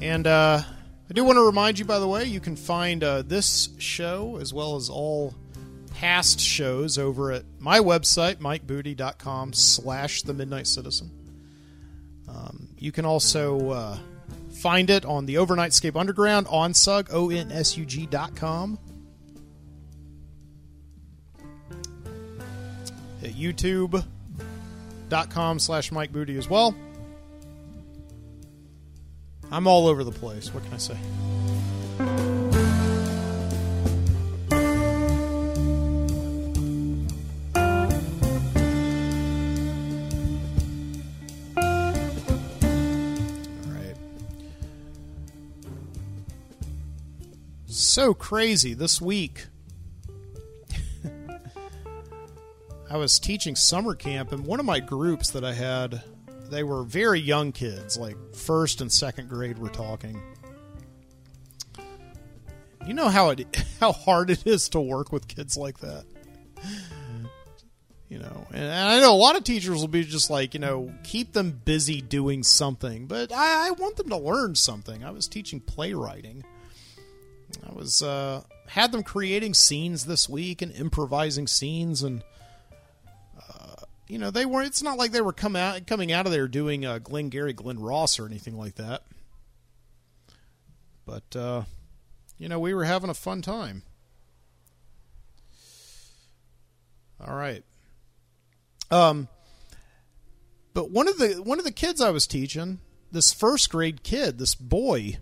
And uh, I do want to remind you, by the way, you can find uh, this show as well as all past shows over at my website, mikeboody.com slash the Midnight Citizen. Um, you can also uh, find it on the Overnightscape Underground, onsug, O-N-S-U-G dot com. At youtube.com slash Mike Boody as well. I'm all over the place. What can I say? So crazy this week. I was teaching summer camp, and one of my groups that I had they were very young kids, like first and second grade. We're talking. You know how it how hard it is to work with kids like that. You know, and, I know a lot of teachers will be just like, you know, keep them busy doing something, but I, I want them to learn something. I was teaching playwriting. I was uh, had them creating scenes this week and improvising scenes and you know they weren't. It's not like they were come out coming out of there doing uh, Glengarry Glen Ross, or anything like that. But uh, you know we were having a fun time. All right. Um. But one of the one of the kids I was teaching, this first grade kid, this boy,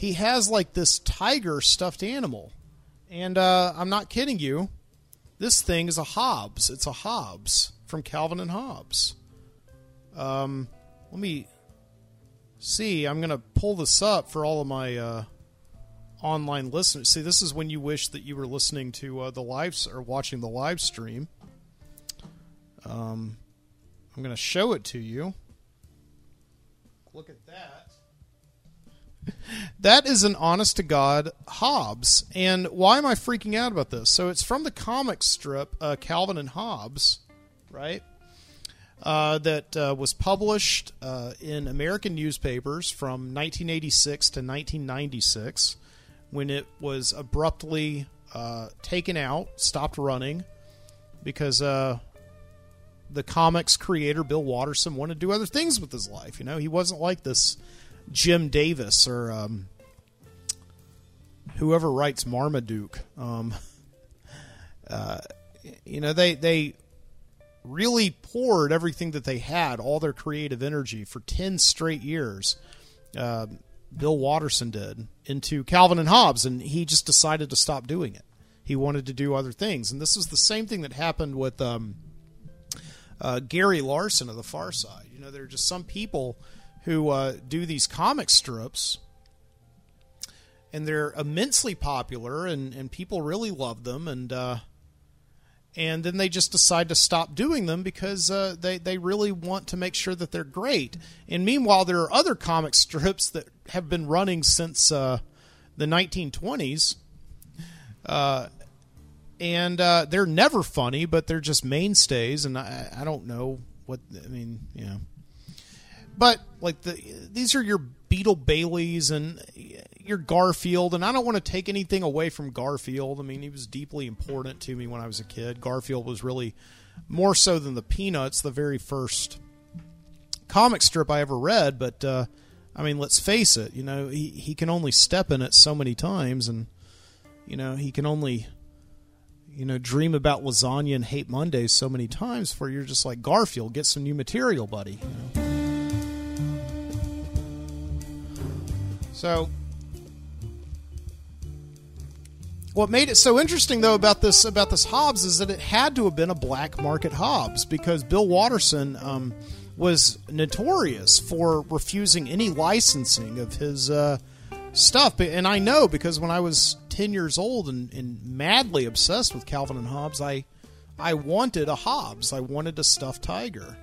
he has like this tiger stuffed animal, and uh, I'm not kidding you. This thing is a Hobbes. It's a Hobbes from Calvin and Hobbes. Um, let me see. I'm going to pull this up for all of my uh, online listeners. See, this is when you wish that you were listening to uh, the live or watching the live stream. Um, I'm going to show it to you. Look at that. That is an honest to God Hobbes. And why am I freaking out about this? So it's from the comic strip uh, Calvin and Hobbes, right? Uh, that uh, was published uh, in American newspapers from 1986 to 1996 when it was abruptly uh, taken out, stopped running, because uh, the comics creator, Bill Watterson, wanted to do other things with his life. You know, he wasn't like this Jim Davis or um, whoever writes Marmaduke. Um, uh, you know, they they really poured everything that they had, all their creative energy for ten straight years. Uh, Bill Watterson did into Calvin and Hobbes, and he just decided to stop doing it. He wanted to do other things, and this is the same thing that happened with um, uh, Gary Larson of the Far Side. You know, there are just some people who uh, do these comic strips, and they're immensely popular, and, and people really love them, and uh, and then they just decide to stop doing them because uh, they they really want to make sure that they're great. And meanwhile, there are other comic strips that have been running since uh, the 1920s, uh, and uh, they're never funny, but they're just mainstays. And I, I don't know what I mean, you know. But like the these are your Beetle Baileys and your Garfield, and I don't want to take anything away from Garfield. I mean, he was deeply important to me when I was a kid. Garfield was really more so than the Peanuts, the very first comic strip I ever read. But uh, I mean, let's face it, you know, he he can only step in it so many times, and you know, he can only you know dream about lasagna and hate Mondays so many times. For you're just like Garfield, get some new material, buddy. You know? So what made it so interesting though about this about this Hobbes is that it had to have been a black market Hobbes because Bill Watterson um, was notorious for refusing any licensing of his uh, stuff, and I know because when I was ten years old and, and madly obsessed with Calvin and Hobbes, I I wanted a Hobbes, I wanted a stuffed tiger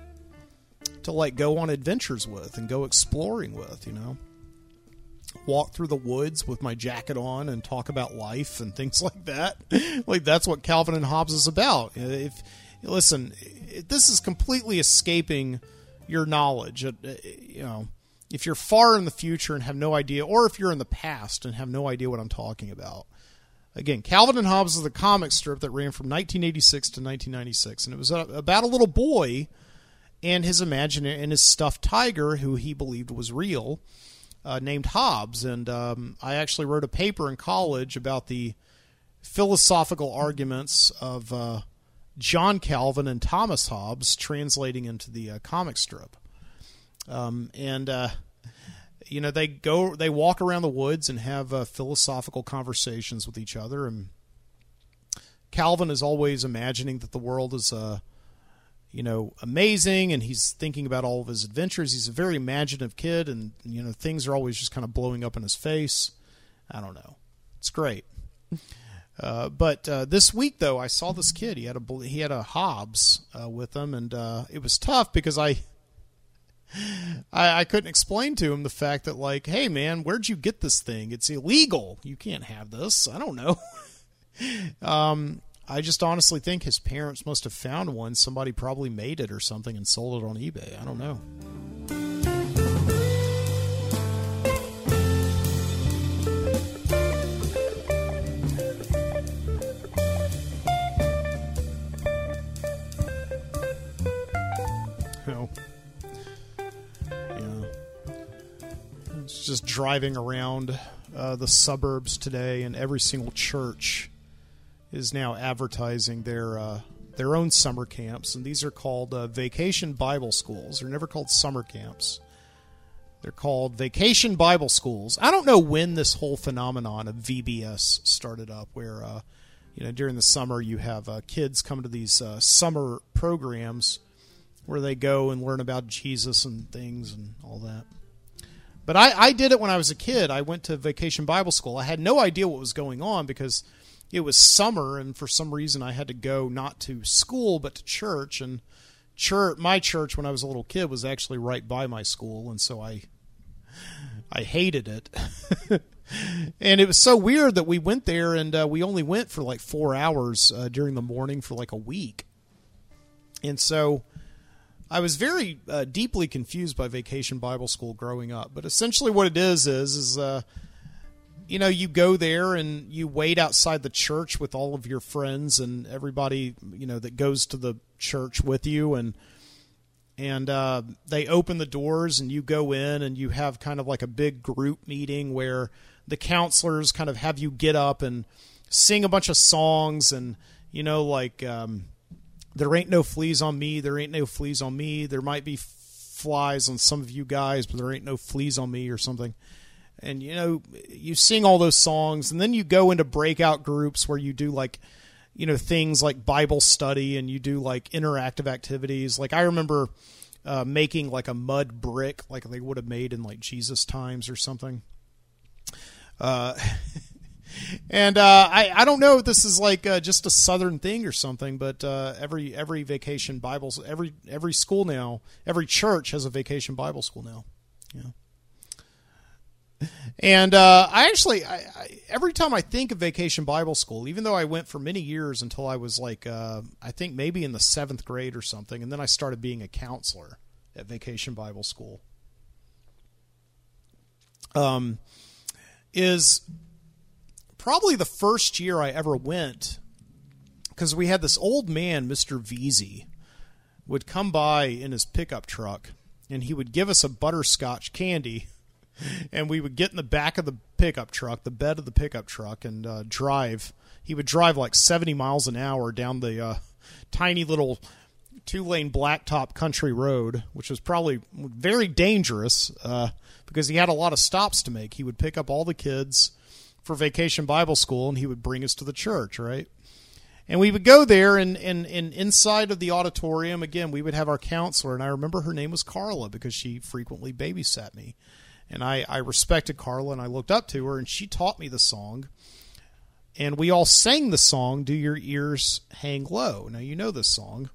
to like go on adventures with and go exploring with, you know walk through the woods with my jacket on and talk about life and things like that. like that's what Calvin and Hobbes is about. If listen, this is completely escaping your knowledge. Uh, you know, if you're far in the future and have no idea, or if you're in the past and have no idea what I'm talking about. Again, Calvin and Hobbes is a comic strip that ran from 1986 to 1996, and it was about a little boy and his imaginary and his stuffed tiger, who he believed was real uh, named Hobbes, and um, I actually wrote a paper in college about the philosophical arguments of uh, John Calvin and Thomas Hobbes translating into the uh, comic strip. Um, and uh, you know they go, they walk around the woods and have uh, philosophical conversations with each other, and Calvin is always imagining that the world is a uh, you know, amazing and he's thinking about all of his adventures. He's a very imaginative kid and, you know, things are always just kind of blowing up in his face. I don't know. It's great. Uh, but uh, this week, though, I saw this kid. He had a he had a Hobbes uh, with him, and uh, it was tough because I, I I couldn't explain to him the fact that like, hey man, where'd you get this thing? It's illegal. You can't have this. I don't know. um, I just honestly think his parents must have found one. Somebody probably made it or something and sold it on eBay. I don't know. Yeah. It's just driving around uh, the suburbs today, and every single church is now advertising their uh, their own summer camps, and these are called uh, Vacation Bible Schools. They're never called summer camps. They're called Vacation Bible Schools. I don't know when this whole phenomenon of VBS started up, where uh, you know during the summer you have uh, kids come to these uh, summer programs where they go and learn about Jesus and things and all that. But I, I did it when I was a kid. I went to Vacation Bible School. I had no idea what was going on because it was summer and for some reason I had to go not to school but to church and church my church when I was a little kid was actually right by my school and so I I hated it. and it was so weird that we went there and uh, we only went for like 4 hours uh, during the morning for like a week. And so I was very uh, deeply confused by Vacation Bible School growing up, but essentially what it is is is uh, you know, you go there and you wait outside the church with all of your friends and everybody, you know, that goes to the church with you, and and uh, they open the doors and you go in and you have kind of like a big group meeting where the counselors kind of have you get up and sing a bunch of songs and You know, like um, there ain't no fleas on me. There ain't no fleas on me. There might be flies on some of you guys, but there ain't no fleas on me or something. And you know, you sing all those songs, and then you go into breakout groups where you do like, you know, things like Bible study, and you do like interactive activities. Like I remember uh, making like a mud brick, like they would have made in like Jesus times or something. Uh, and uh, I I don't know if this is like uh, just a southern thing or something, but uh, every every vacation Bible every every school now every church has a vacation Bible school now. Yeah. And uh, I actually, I, I, every time I think of Vacation Bible School, even though I went for many years until I was like, uh, I think maybe in the seventh grade or something, and then I started being a counselor at Vacation Bible School. Um, is probably the first year I ever went because we had this old man, Mr. Veazey, would come by in his pickup truck and he would give us a butterscotch candy and we would get in the back of the pickup truck, the bed of the pickup truck, and uh, drive. He would drive like 70 miles an hour down the uh, tiny little two lane blacktop country road, which was probably very dangerous uh, because he had a lot of stops to make. He would pick up all the kids for vacation Bible school and he would bring us to the church, right? And we would go there, and, and, and inside of the auditorium, again, we would have our counselor. And I remember her name was Carla because she frequently babysat me. And I, I respected Carla and I looked up to her, and she taught me the song. And we all sang the song, Do Your Ears Hang Low. Now, you know this song.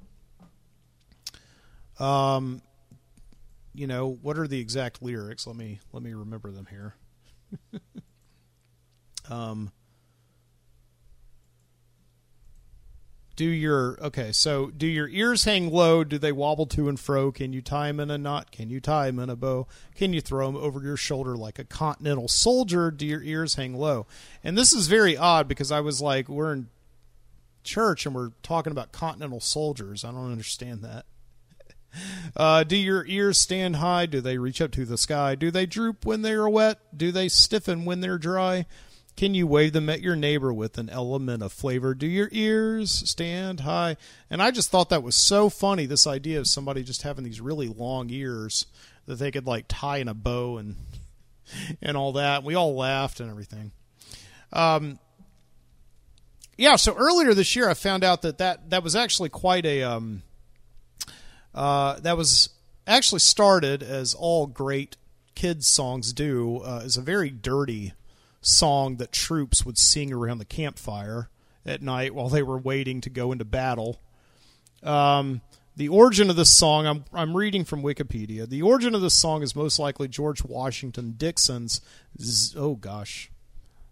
Um, you know, what are the exact lyrics? Let me let me remember them here. um, do your okay so do your ears hang low? Do they wobble to and fro? Can you tie them in a knot? Can you tie them in a bow? Can you throw them over your shoulder like a continental soldier? Do your ears hang low? And this is very odd because i was like we're in church and we're talking about continental soldiers. I don't understand that. Uh, do your ears stand high? Do they reach up to the sky? Do they droop when they are wet? Do they stiffen when they're dry can you wave them at your neighbor with an element of flavor? Do your ears stand high? And I just thought that was so funny. This idea of somebody just having these really long ears that they could like tie in a bow and and all that. We all laughed and everything. Um, yeah. So earlier this year, I found out that that that was actually quite a um, uh, that was actually started as all great kids songs do uh, as a very dirty song that troops would sing around the campfire at night while they were waiting to go into battle. Um, the origin of this song, I'm, I'm reading from Wikipedia. The origin of this song is most likely George Washington Dixon's. Z- oh gosh,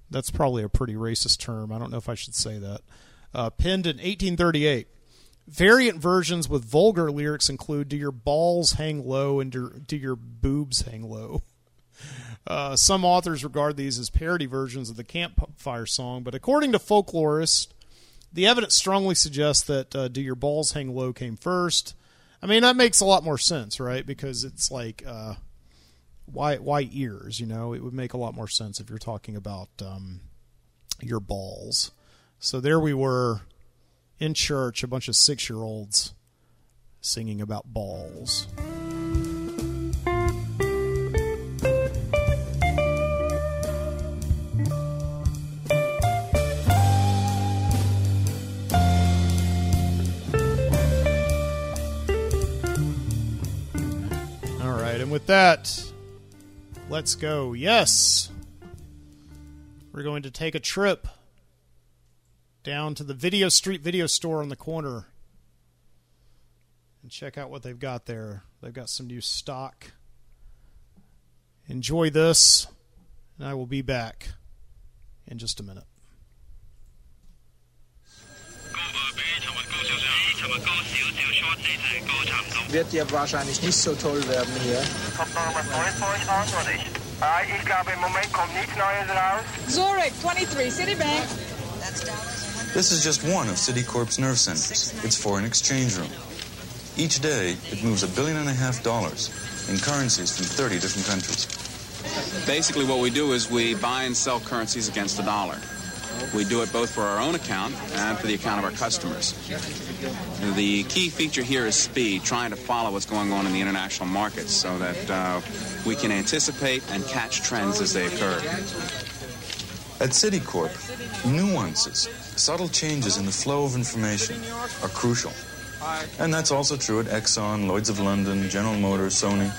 that's probably a pretty racist term. I don't know if I should say that. Uh, penned in 1838. Variant versions with vulgar lyrics include "Do your balls hang low?" and "Do, do your boobs hang low?" Uh, some authors regard these as parody versions of the campfire song, but according to folklorists, the evidence strongly suggests that uh, "Do Your Balls Hang Low" came first. I mean, that makes a lot more sense, right? Because it's like, uh, why why ears? You know, it would make a lot more sense if you're talking about um, your balls. So there we were in church, a bunch of six year olds singing about balls. And with that, let's go. Yes, we're going to take a trip down to the Video Street Video Store on the corner and check out what they've got there. They've got some new stock. Enjoy this, and I will be back in just a minute. Wird ja wahrscheinlich nicht so toll werden hier. Kommt noch was Neues für euch raus oder nicht? Äh, ich glaube, im Moment kommt nichts Neues raus. Zurich 23, Citibank. This is just one of Citicorp's nerve centers, its foreign exchange room. Each day, it moves a billion and a half dollars in currencies from 30 different countries. Basically, what we do is we buy and sell currencies against the dollar. We do it both for our own account and for the account of our customers. The key feature here is speed, trying to follow what's going on in the international markets so that uh, we can anticipate and catch trends as they occur. At Citicorp, nuances, subtle changes in the flow of information are crucial. And that's also true at Exxon, Lloyds of London, General Motors, Sony.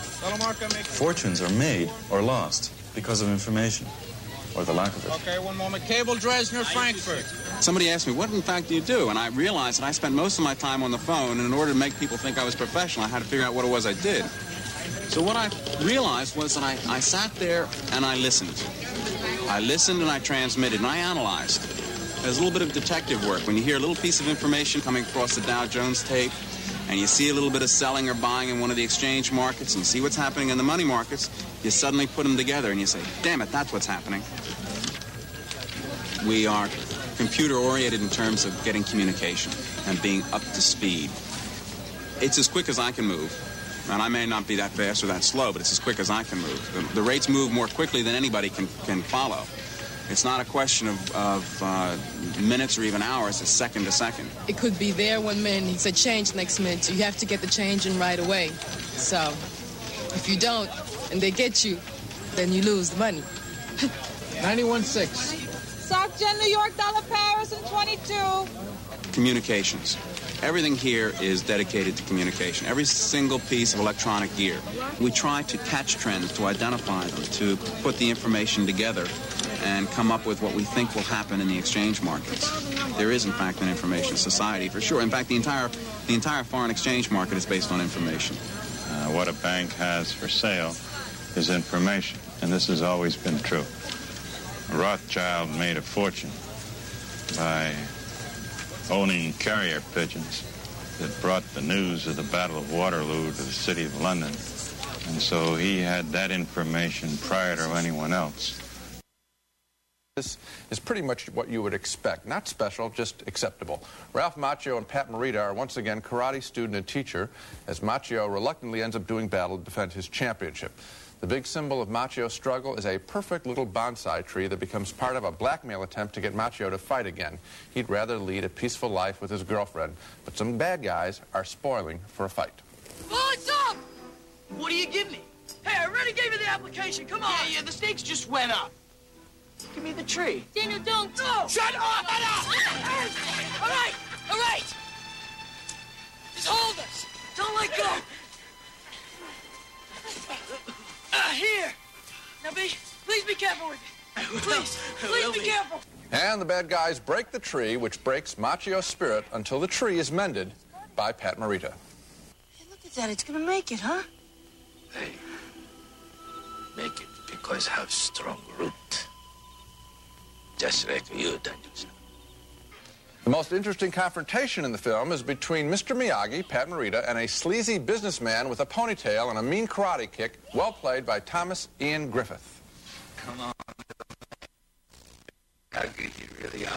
Fortunes are made or lost because of information, or the lack of it. Okay, one moment. Cable Dresdner, Frankfurt. Somebody asked me, what in fact do you do? And I realized that I spent most of my time on the phone, and in order to make people think I was professional, I had to figure out what it was I did. So what I realized was that I, I sat there and I listened. I listened and I transmitted and I analyzed. There's a little bit of detective work. When you hear a little piece of information coming across the Dow Jones tape, and you see a little bit of selling or buying in one of the exchange markets, and you see what's happening in the money markets, you suddenly put them together and you say, damn it, that's what's happening. We are computer oriented in terms of getting communication and being up to speed. It's as quick as I can move. And I may not be that fast or that slow, but it's as quick as I can move. The, the rates move more quickly than anybody can, can follow. It's not a question of, of uh, minutes or even hours, it's second to second. It could be there one minute, he said change next minute. So you have to get the change in right away. So if you don't, and they get you, then you lose the money. 91.6. SocGen New York, dollar Paris, and 22. Communications. Everything here is dedicated to communication. Every single piece of electronic gear. We try to catch trends, to identify them, to put the information together and come up with what we think will happen in the exchange markets. There is, in fact, an information society for sure. In fact, the entire the entire foreign exchange market is based on information. Uh, what a bank has for sale is information, and this has always been true. Rothschild made a fortune by owning carrier pigeons that brought the news of the Battle of Waterloo to the city of London. And so he had that information prior to anyone else. This is pretty much what you would expect. Not special, just acceptable. Ralph Macchio and Pat Morita are once again karate student and teacher as Macchio reluctantly ends up doing battle to defend his championship. The big symbol of Macchio's struggle is a perfect little bonsai tree that becomes part of a blackmail attempt to get Macchio to fight again. He'd rather lead a peaceful life with his girlfriend, but some bad guys are spoiling for a fight. What's up? What do you give me? Hey, I already gave you the application. Come on. Yeah, yeah, the stakes just went up. Give me the tree. Daniel, don't. No! Shut up! Shut up! all right, all right. Just hold us. Don't let go. Here. Now be, please be careful with it. Please, please be careful. And the bad guys break the tree, which breaks Macchio's spirit until the tree is mended by Pat Morita. Hey, look at that. It's gonna make it, huh? Hey, make it because I have strong root. Just like you, Danielson. The most interesting confrontation in the film is between Mr. Miyagi, Pat Morita, and a sleazy businessman with a ponytail and a mean karate kick, well played by Thomas Ian Griffith. Come on. Miyagi, you really are.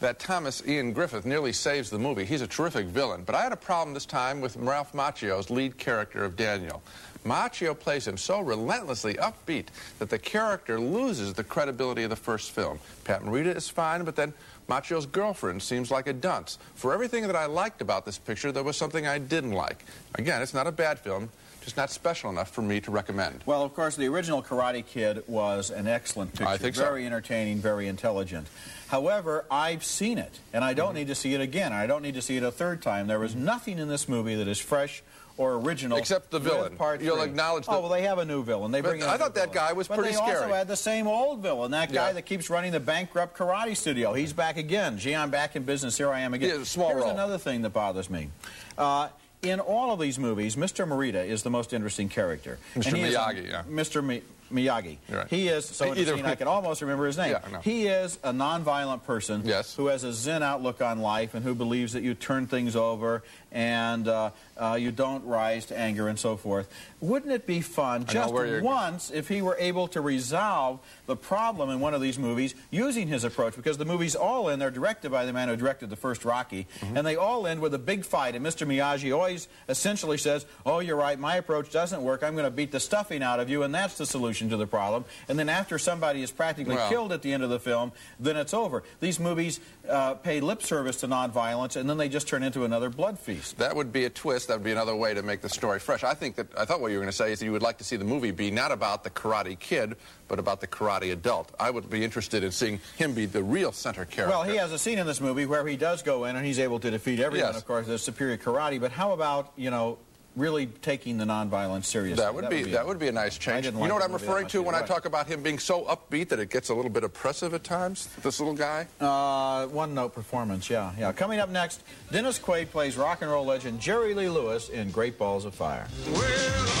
That Thomas Ian Griffith nearly saves the movie. He's a terrific villain. But I had a problem this time with Ralph Macchio's lead character of Daniel. Macchio plays him so relentlessly upbeat that the character loses the credibility of the first film. Pat Morita is fine, but then Macchio's girlfriend seems like a dunce. For everything that I liked about this picture, there was something I didn't like. Again, it's not a bad film, just not special enough for me to recommend. Well, of course, the original Karate Kid was an excellent picture. I think so. very entertaining, very intelligent. However, I've seen it, and I don't Mm-hmm. need to see it again. I don't need to see it a third time. There is nothing in this movie that is fresh or original. Except the villain. Part You'll three. acknowledge Oh, that- well, they have a new villain. They bring I thought that villain. guy was but pretty they also had the same old villain. That guy Yeah. that keeps running the bankrupt karate studio. He's back again. Gee, I'm back in business. Here I am again. Yeah, small Here's role. another thing that bothers me. Uh, in all of these movies, Mr. Morita is the most interesting character. Mr. And he is a- Miyagi, yeah. Mr. Mi- Miyagi. Right. He is so Either- interesting. I can almost remember his name. Yeah, know. He is a nonviolent person Yes. who has a Zen outlook on life and who believes that you turn things over and uh, uh, you don't rise to anger and so forth. Wouldn't it be fun just once if he were able to resolve the problem in one of these movies using his approach? Because the movies all end, they're directed by the man who directed the first Rocky, Mm-hmm. and they all end with a big fight. And Mr. Miyagi always essentially says, "Oh, you're right. My approach doesn't work. I'm going to beat the stuffing out of you, and that's the solution to the problem." And then after somebody is practically Well- killed at the end of the film, then it's over. These movies uh, pay lip service to nonviolence, and then they just turn into another blood feast. That would be a twist. That would be another way to make the story fresh. I think that I thought what you were going to say is that you would like to see the movie be not about the karate kid, but about the karate adult. I would be interested in seeing him be the real center character. Well, he has a scene in this movie where he does go in and he's able to defeat everyone. Yes. Of course, there's superior karate. But how about you know really taking the nonviolence seriously? That would be that would be a nice change. You like know what I'm referring to you're when I talk about him being so upbeat that it gets a little bit oppressive at times. This little guy. Uh, one note performance, yeah, yeah. Coming up next, Dennis Quaid plays rock and roll legend Jerry Lee Lewis in Great Balls of Fire. Harsh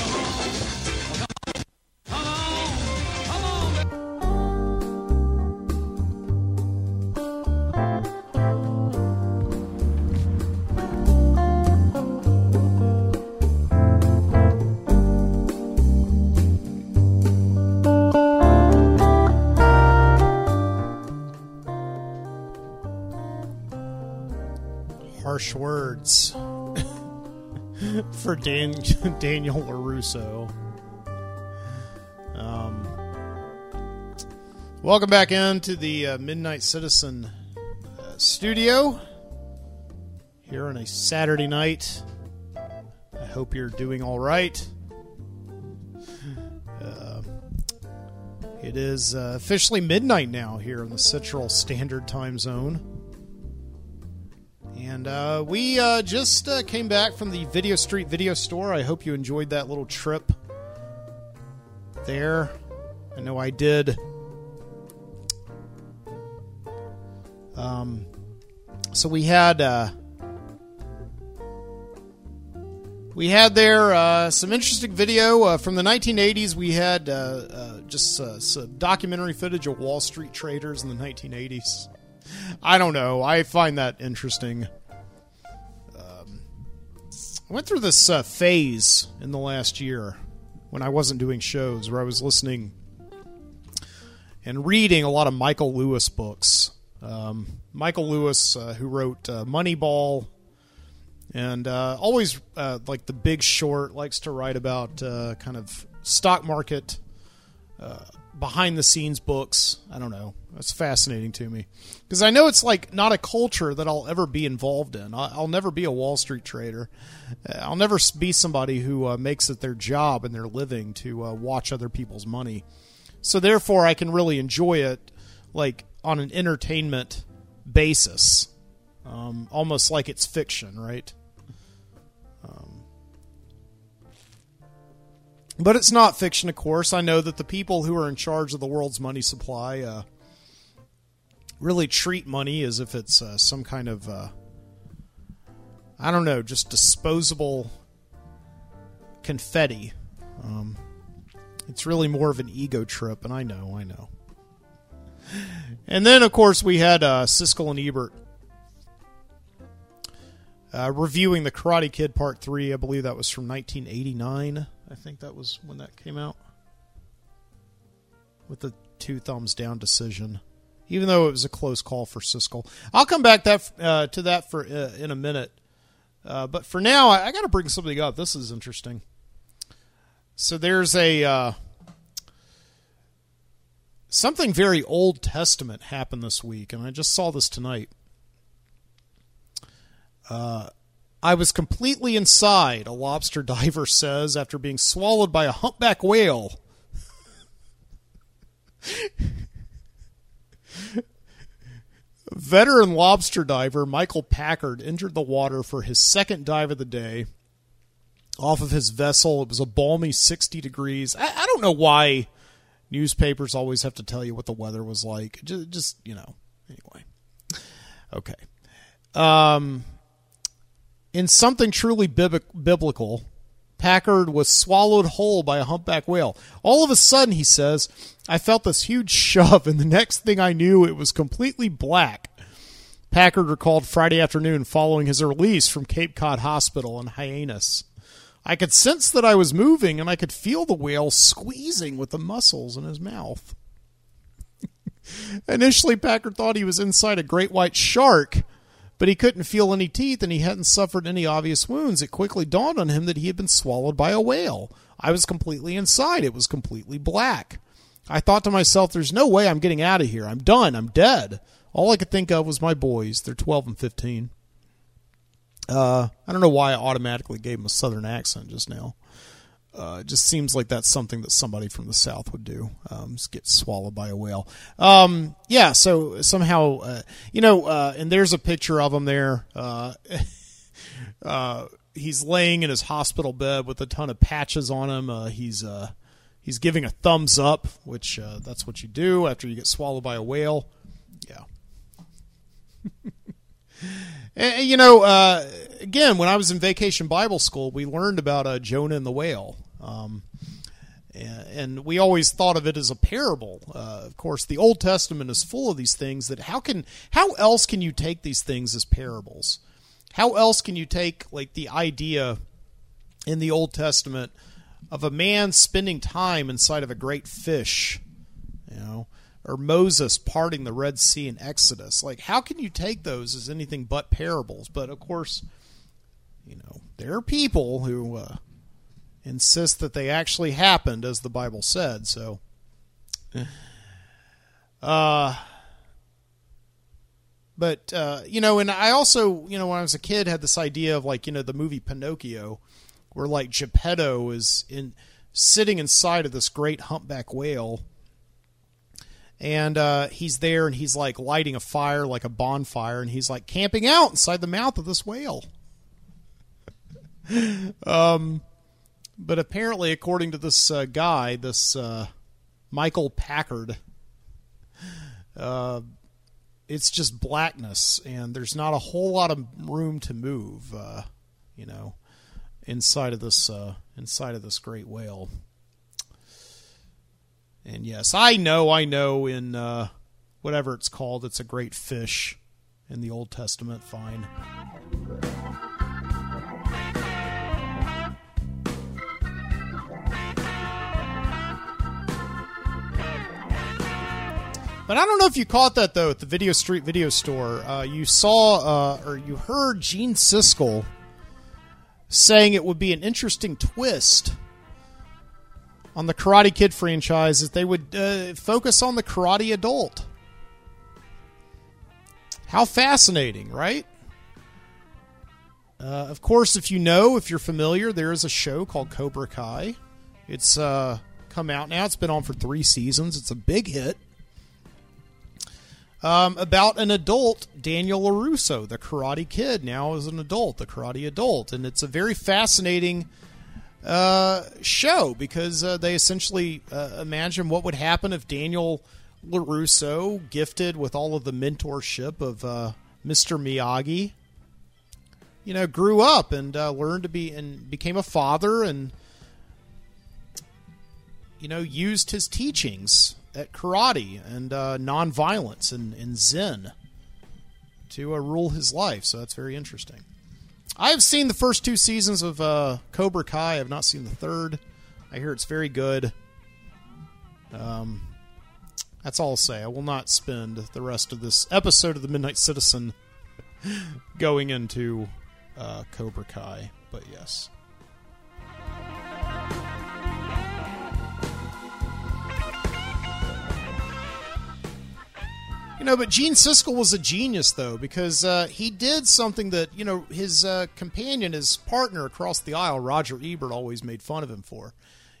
Dan- Daniel LaRusso. Um, welcome back into the uh, Midnight Citizen uh, studio here on a Saturday night. I hope you're doing all right. Uh, it is uh, officially midnight now here in the Central Standard Time Zone. And uh, we uh, just uh, came back from the Video Street Video Store. I hope you enjoyed that little trip there. I know I did. Um, so we had uh, we had there uh, some interesting video uh, from the 1980s. We had just some documentary footage of Wall Street traders in the 1980s. I don't know. I find that interesting. I went through this uh, phase in the last year when I wasn't doing shows where I was listening and reading a lot of Michael Lewis books. Um, Michael Lewis, uh, who wrote uh, Moneyball, and uh, always uh, like The Big Short, likes to write about uh, kind of stock market behind the scenes books. I don't know. That's fascinating to me because I know it's like not a culture that I'll ever be involved in. I'll never be a Wall Street trader. Uh, I'll never be somebody who uh, makes it their job and their living to uh, watch other people's money. So therefore, I can really enjoy it like on an entertainment basis, um, almost like it's fiction, right? Um, but it's not fiction, of course. I know that the people who are in charge of the world's money supply uh, really treat money as if it's uh, some kind of, uh, I don't know, just disposable confetti. Um, it's really more of an ego trip, and I know, I know. And then, of course, we had uh, Siskel and Ebert uh, reviewing the Karate Kid Part Three. I believe that was from 1989. I think that was when that came out with the two thumbs down decision. Even though it was a close call for Siskel, I'll come back that uh, to that for uh, in a minute. Uh, but for now, I, I got to bring something up. This is interesting. So there's a uh, something very Old Testament happened this week, and I just saw this tonight. Uh, I was completely inside, a lobster diver says, after being swallowed by a humpback whale. Veteran lobster diver Michael Packard entered the water for his second dive of the day off of his vessel. It was a balmy 60 degrees. I, I don't know why newspapers always have to tell you what the weather was like. Just, just you know, anyway. Okay. Um, in something truly bib- biblical, Packard was swallowed whole by a humpback whale. All of a sudden, he says, I felt this huge shove, and the next thing I knew, it was completely black. Packard recalled Friday afternoon following his release from Cape Cod Hospital in Hyannis. I could sense that I was moving, and I could feel the whale squeezing with the muscles in his mouth. Initially, Packard thought he was inside a great white shark, but he couldn't feel any teeth and he hadn't suffered any obvious wounds. It quickly dawned on him that he had been swallowed by a whale. I was completely inside, it was completely black. I thought to myself, there's no way I'm getting out of here. I'm done. I'm dead. All I could think of was my boys. They're 12 and 15. Uh, I don't know why I automatically gave him a southern accent just now. Uh, it just seems like that's something that somebody from the south would do. Um, just get swallowed by a whale. Um, yeah. So somehow, uh, you know, uh, and there's a picture of him there. Uh, uh, he's laying in his hospital bed with a ton of patches on him. He's he's giving a thumbs up, which that's what you do after you get swallowed by a whale. Yeah. And, you know, again, when I was in vacation Bible school, we learned about uh, Jonah and the whale. Um, and we always thought of it as a parable. Uh, of course, the Old Testament is full of these things. That how can how else can you take these things as parables? How else can you take like the idea in the Old Testament of a man spending time inside of a great fish, you know, or Moses parting the Red Sea in Exodus. Like, how can you take those as anything but parables? But of course, you know, there are people who uh, insist that they actually happened, as the Bible said. So, uh, but uh, you know, and I also, you know, when I was a kid, had this idea of like, you know, the movie Pinocchio, where like Geppetto is in sitting inside of this great humpback whale and uh, he's there and he's like lighting a fire like a bonfire and he's like camping out inside the mouth of this whale um, but apparently according to this uh, guy this uh, michael packard uh, it's just blackness and there's not a whole lot of room to move uh, you know inside of this uh, inside of this great whale and yes, I know, I know in uh, whatever it's called, it's a great fish in the Old Testament. Fine. But I don't know if you caught that though at the Video Street Video Store. Uh, you saw uh, or you heard Gene Siskel saying it would be an interesting twist on the Karate Kid franchise that they would uh, focus on the karate adult. How fascinating, right? Uh, of course, if you know, if you're familiar, there is a show called Cobra Kai. It's uh, come out now. It's been on for three seasons. It's a big hit. Um, about an adult, Daniel LaRusso, the Karate Kid, now is an adult, the Karate Adult. And it's a very fascinating uh, show because uh, they essentially uh, imagine what would happen if Daniel LaRusso, gifted with all of the mentorship of uh, Mr. Miyagi, you know, grew up and uh, learned to be and became a father and, you know, used his teachings at karate and uh, nonviolence and, and Zen to uh, rule his life. So that's very interesting. I have seen the first two seasons of uh, Cobra Kai. I have not seen the third. I hear it's very good. Um, that's all I'll say. I will not spend the rest of this episode of the Midnight Citizen going into uh, Cobra Kai, but yes. You know, but Gene Siskel was a genius, though, because uh, he did something that, you know, his uh, companion, his partner across the aisle, Roger Ebert, always made fun of him for.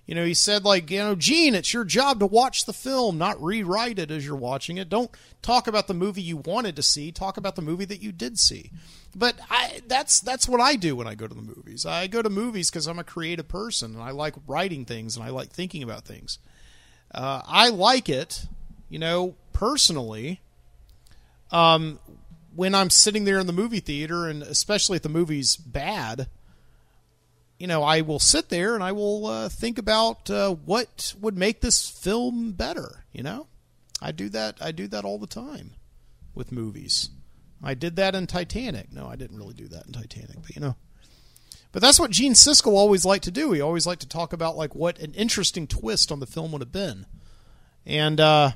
You know, he said, like, you know, Gene, it's your job to watch the film, not rewrite it as you're watching it. Don't talk about the movie you wanted to see. Talk about the movie that you did see. But I, that's that's what I do when I go to the movies. I go to movies because I'm a creative person and I like writing things and I like thinking about things. Uh, I like it, you know, personally um, when I'm sitting there in the movie theater, and especially if the movie's bad, you know, I will sit there and I will uh, think about uh, what would make this film better. You know, I do that. I do that all the time with movies. I did that in Titanic. No, I didn't really do that in Titanic, but you know. But that's what Gene Siskel always liked to do. He always liked to talk about like what an interesting twist on the film would have been. And uh,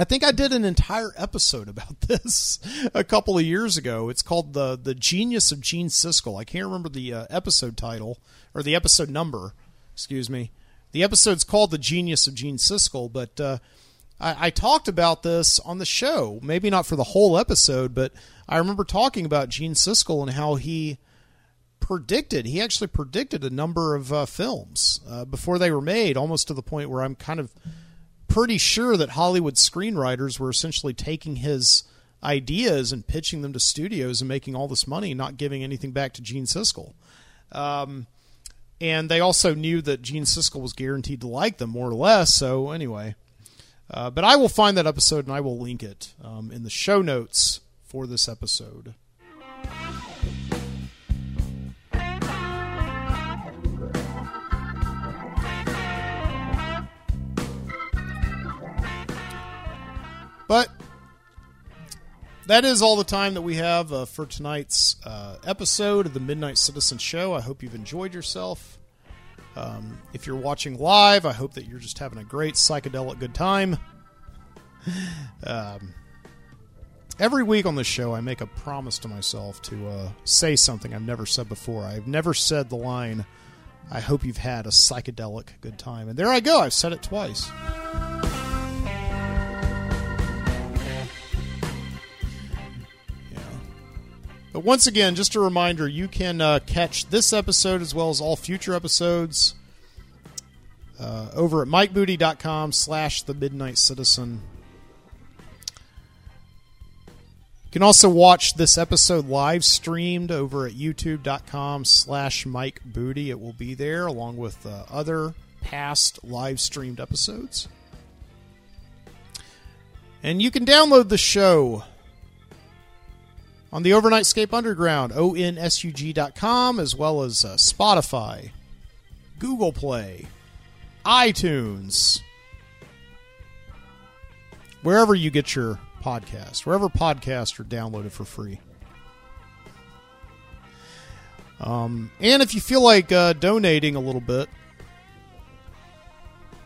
I think I did an entire episode about this a couple of years ago. It's called the the Genius of Gene Siskel. I can't remember the uh, episode title or the episode number. Excuse me. The episode's called The Genius of Gene Siskel, but uh, I, I talked about this on the show. Maybe not for the whole episode, but I remember talking about Gene Siskel and how he predicted. He actually predicted a number of uh, films uh, before they were made, almost to the point where I'm kind of pretty sure that Hollywood screenwriters were essentially taking his ideas and pitching them to studios and making all this money, not giving anything back to Gene Siskel. Um, and they also knew that Gene Siskel was guaranteed to like them more or less. So anyway, uh, but I will find that episode and I will link it um, in the show notes for this episode. But that is all the time that we have uh, for tonight's uh, episode of the Midnight Citizen Show. I hope you've enjoyed yourself. Um, if you're watching live, I hope that you're just having a great psychedelic good time. Um, every week on this show, I make a promise to myself to uh, say something I've never said before. I've never said the line, I hope you've had a psychedelic good time. And there I go, I've said it twice. But once again, just a reminder you can uh, catch this episode as well as all future episodes uh, over at mikeboody.com slash the midnight citizen. You can also watch this episode live streamed over at youtube.com slash Mike Boody. It will be there along with uh, other past live streamed episodes. And you can download the show on the Overnightscape Underground, onsug.com, as well as uh, Spotify, Google Play, iTunes, wherever you get your podcast, wherever podcasts are downloaded for free. Um, and if you feel like uh, donating a little bit,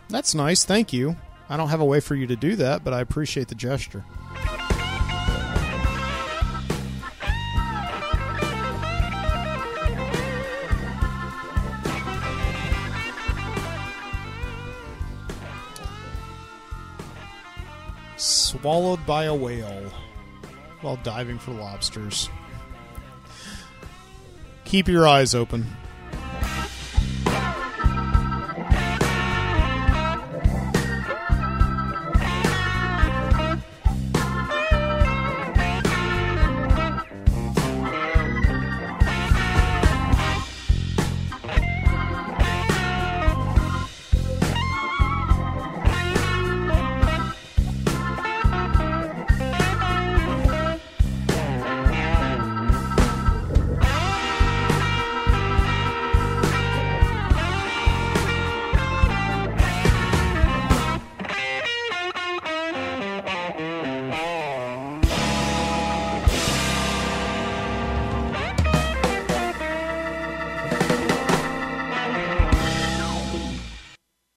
that's nice. Thank you. I don't have a way for you to do that, but I appreciate the gesture. Swallowed by a whale while diving for lobsters. Keep your eyes open.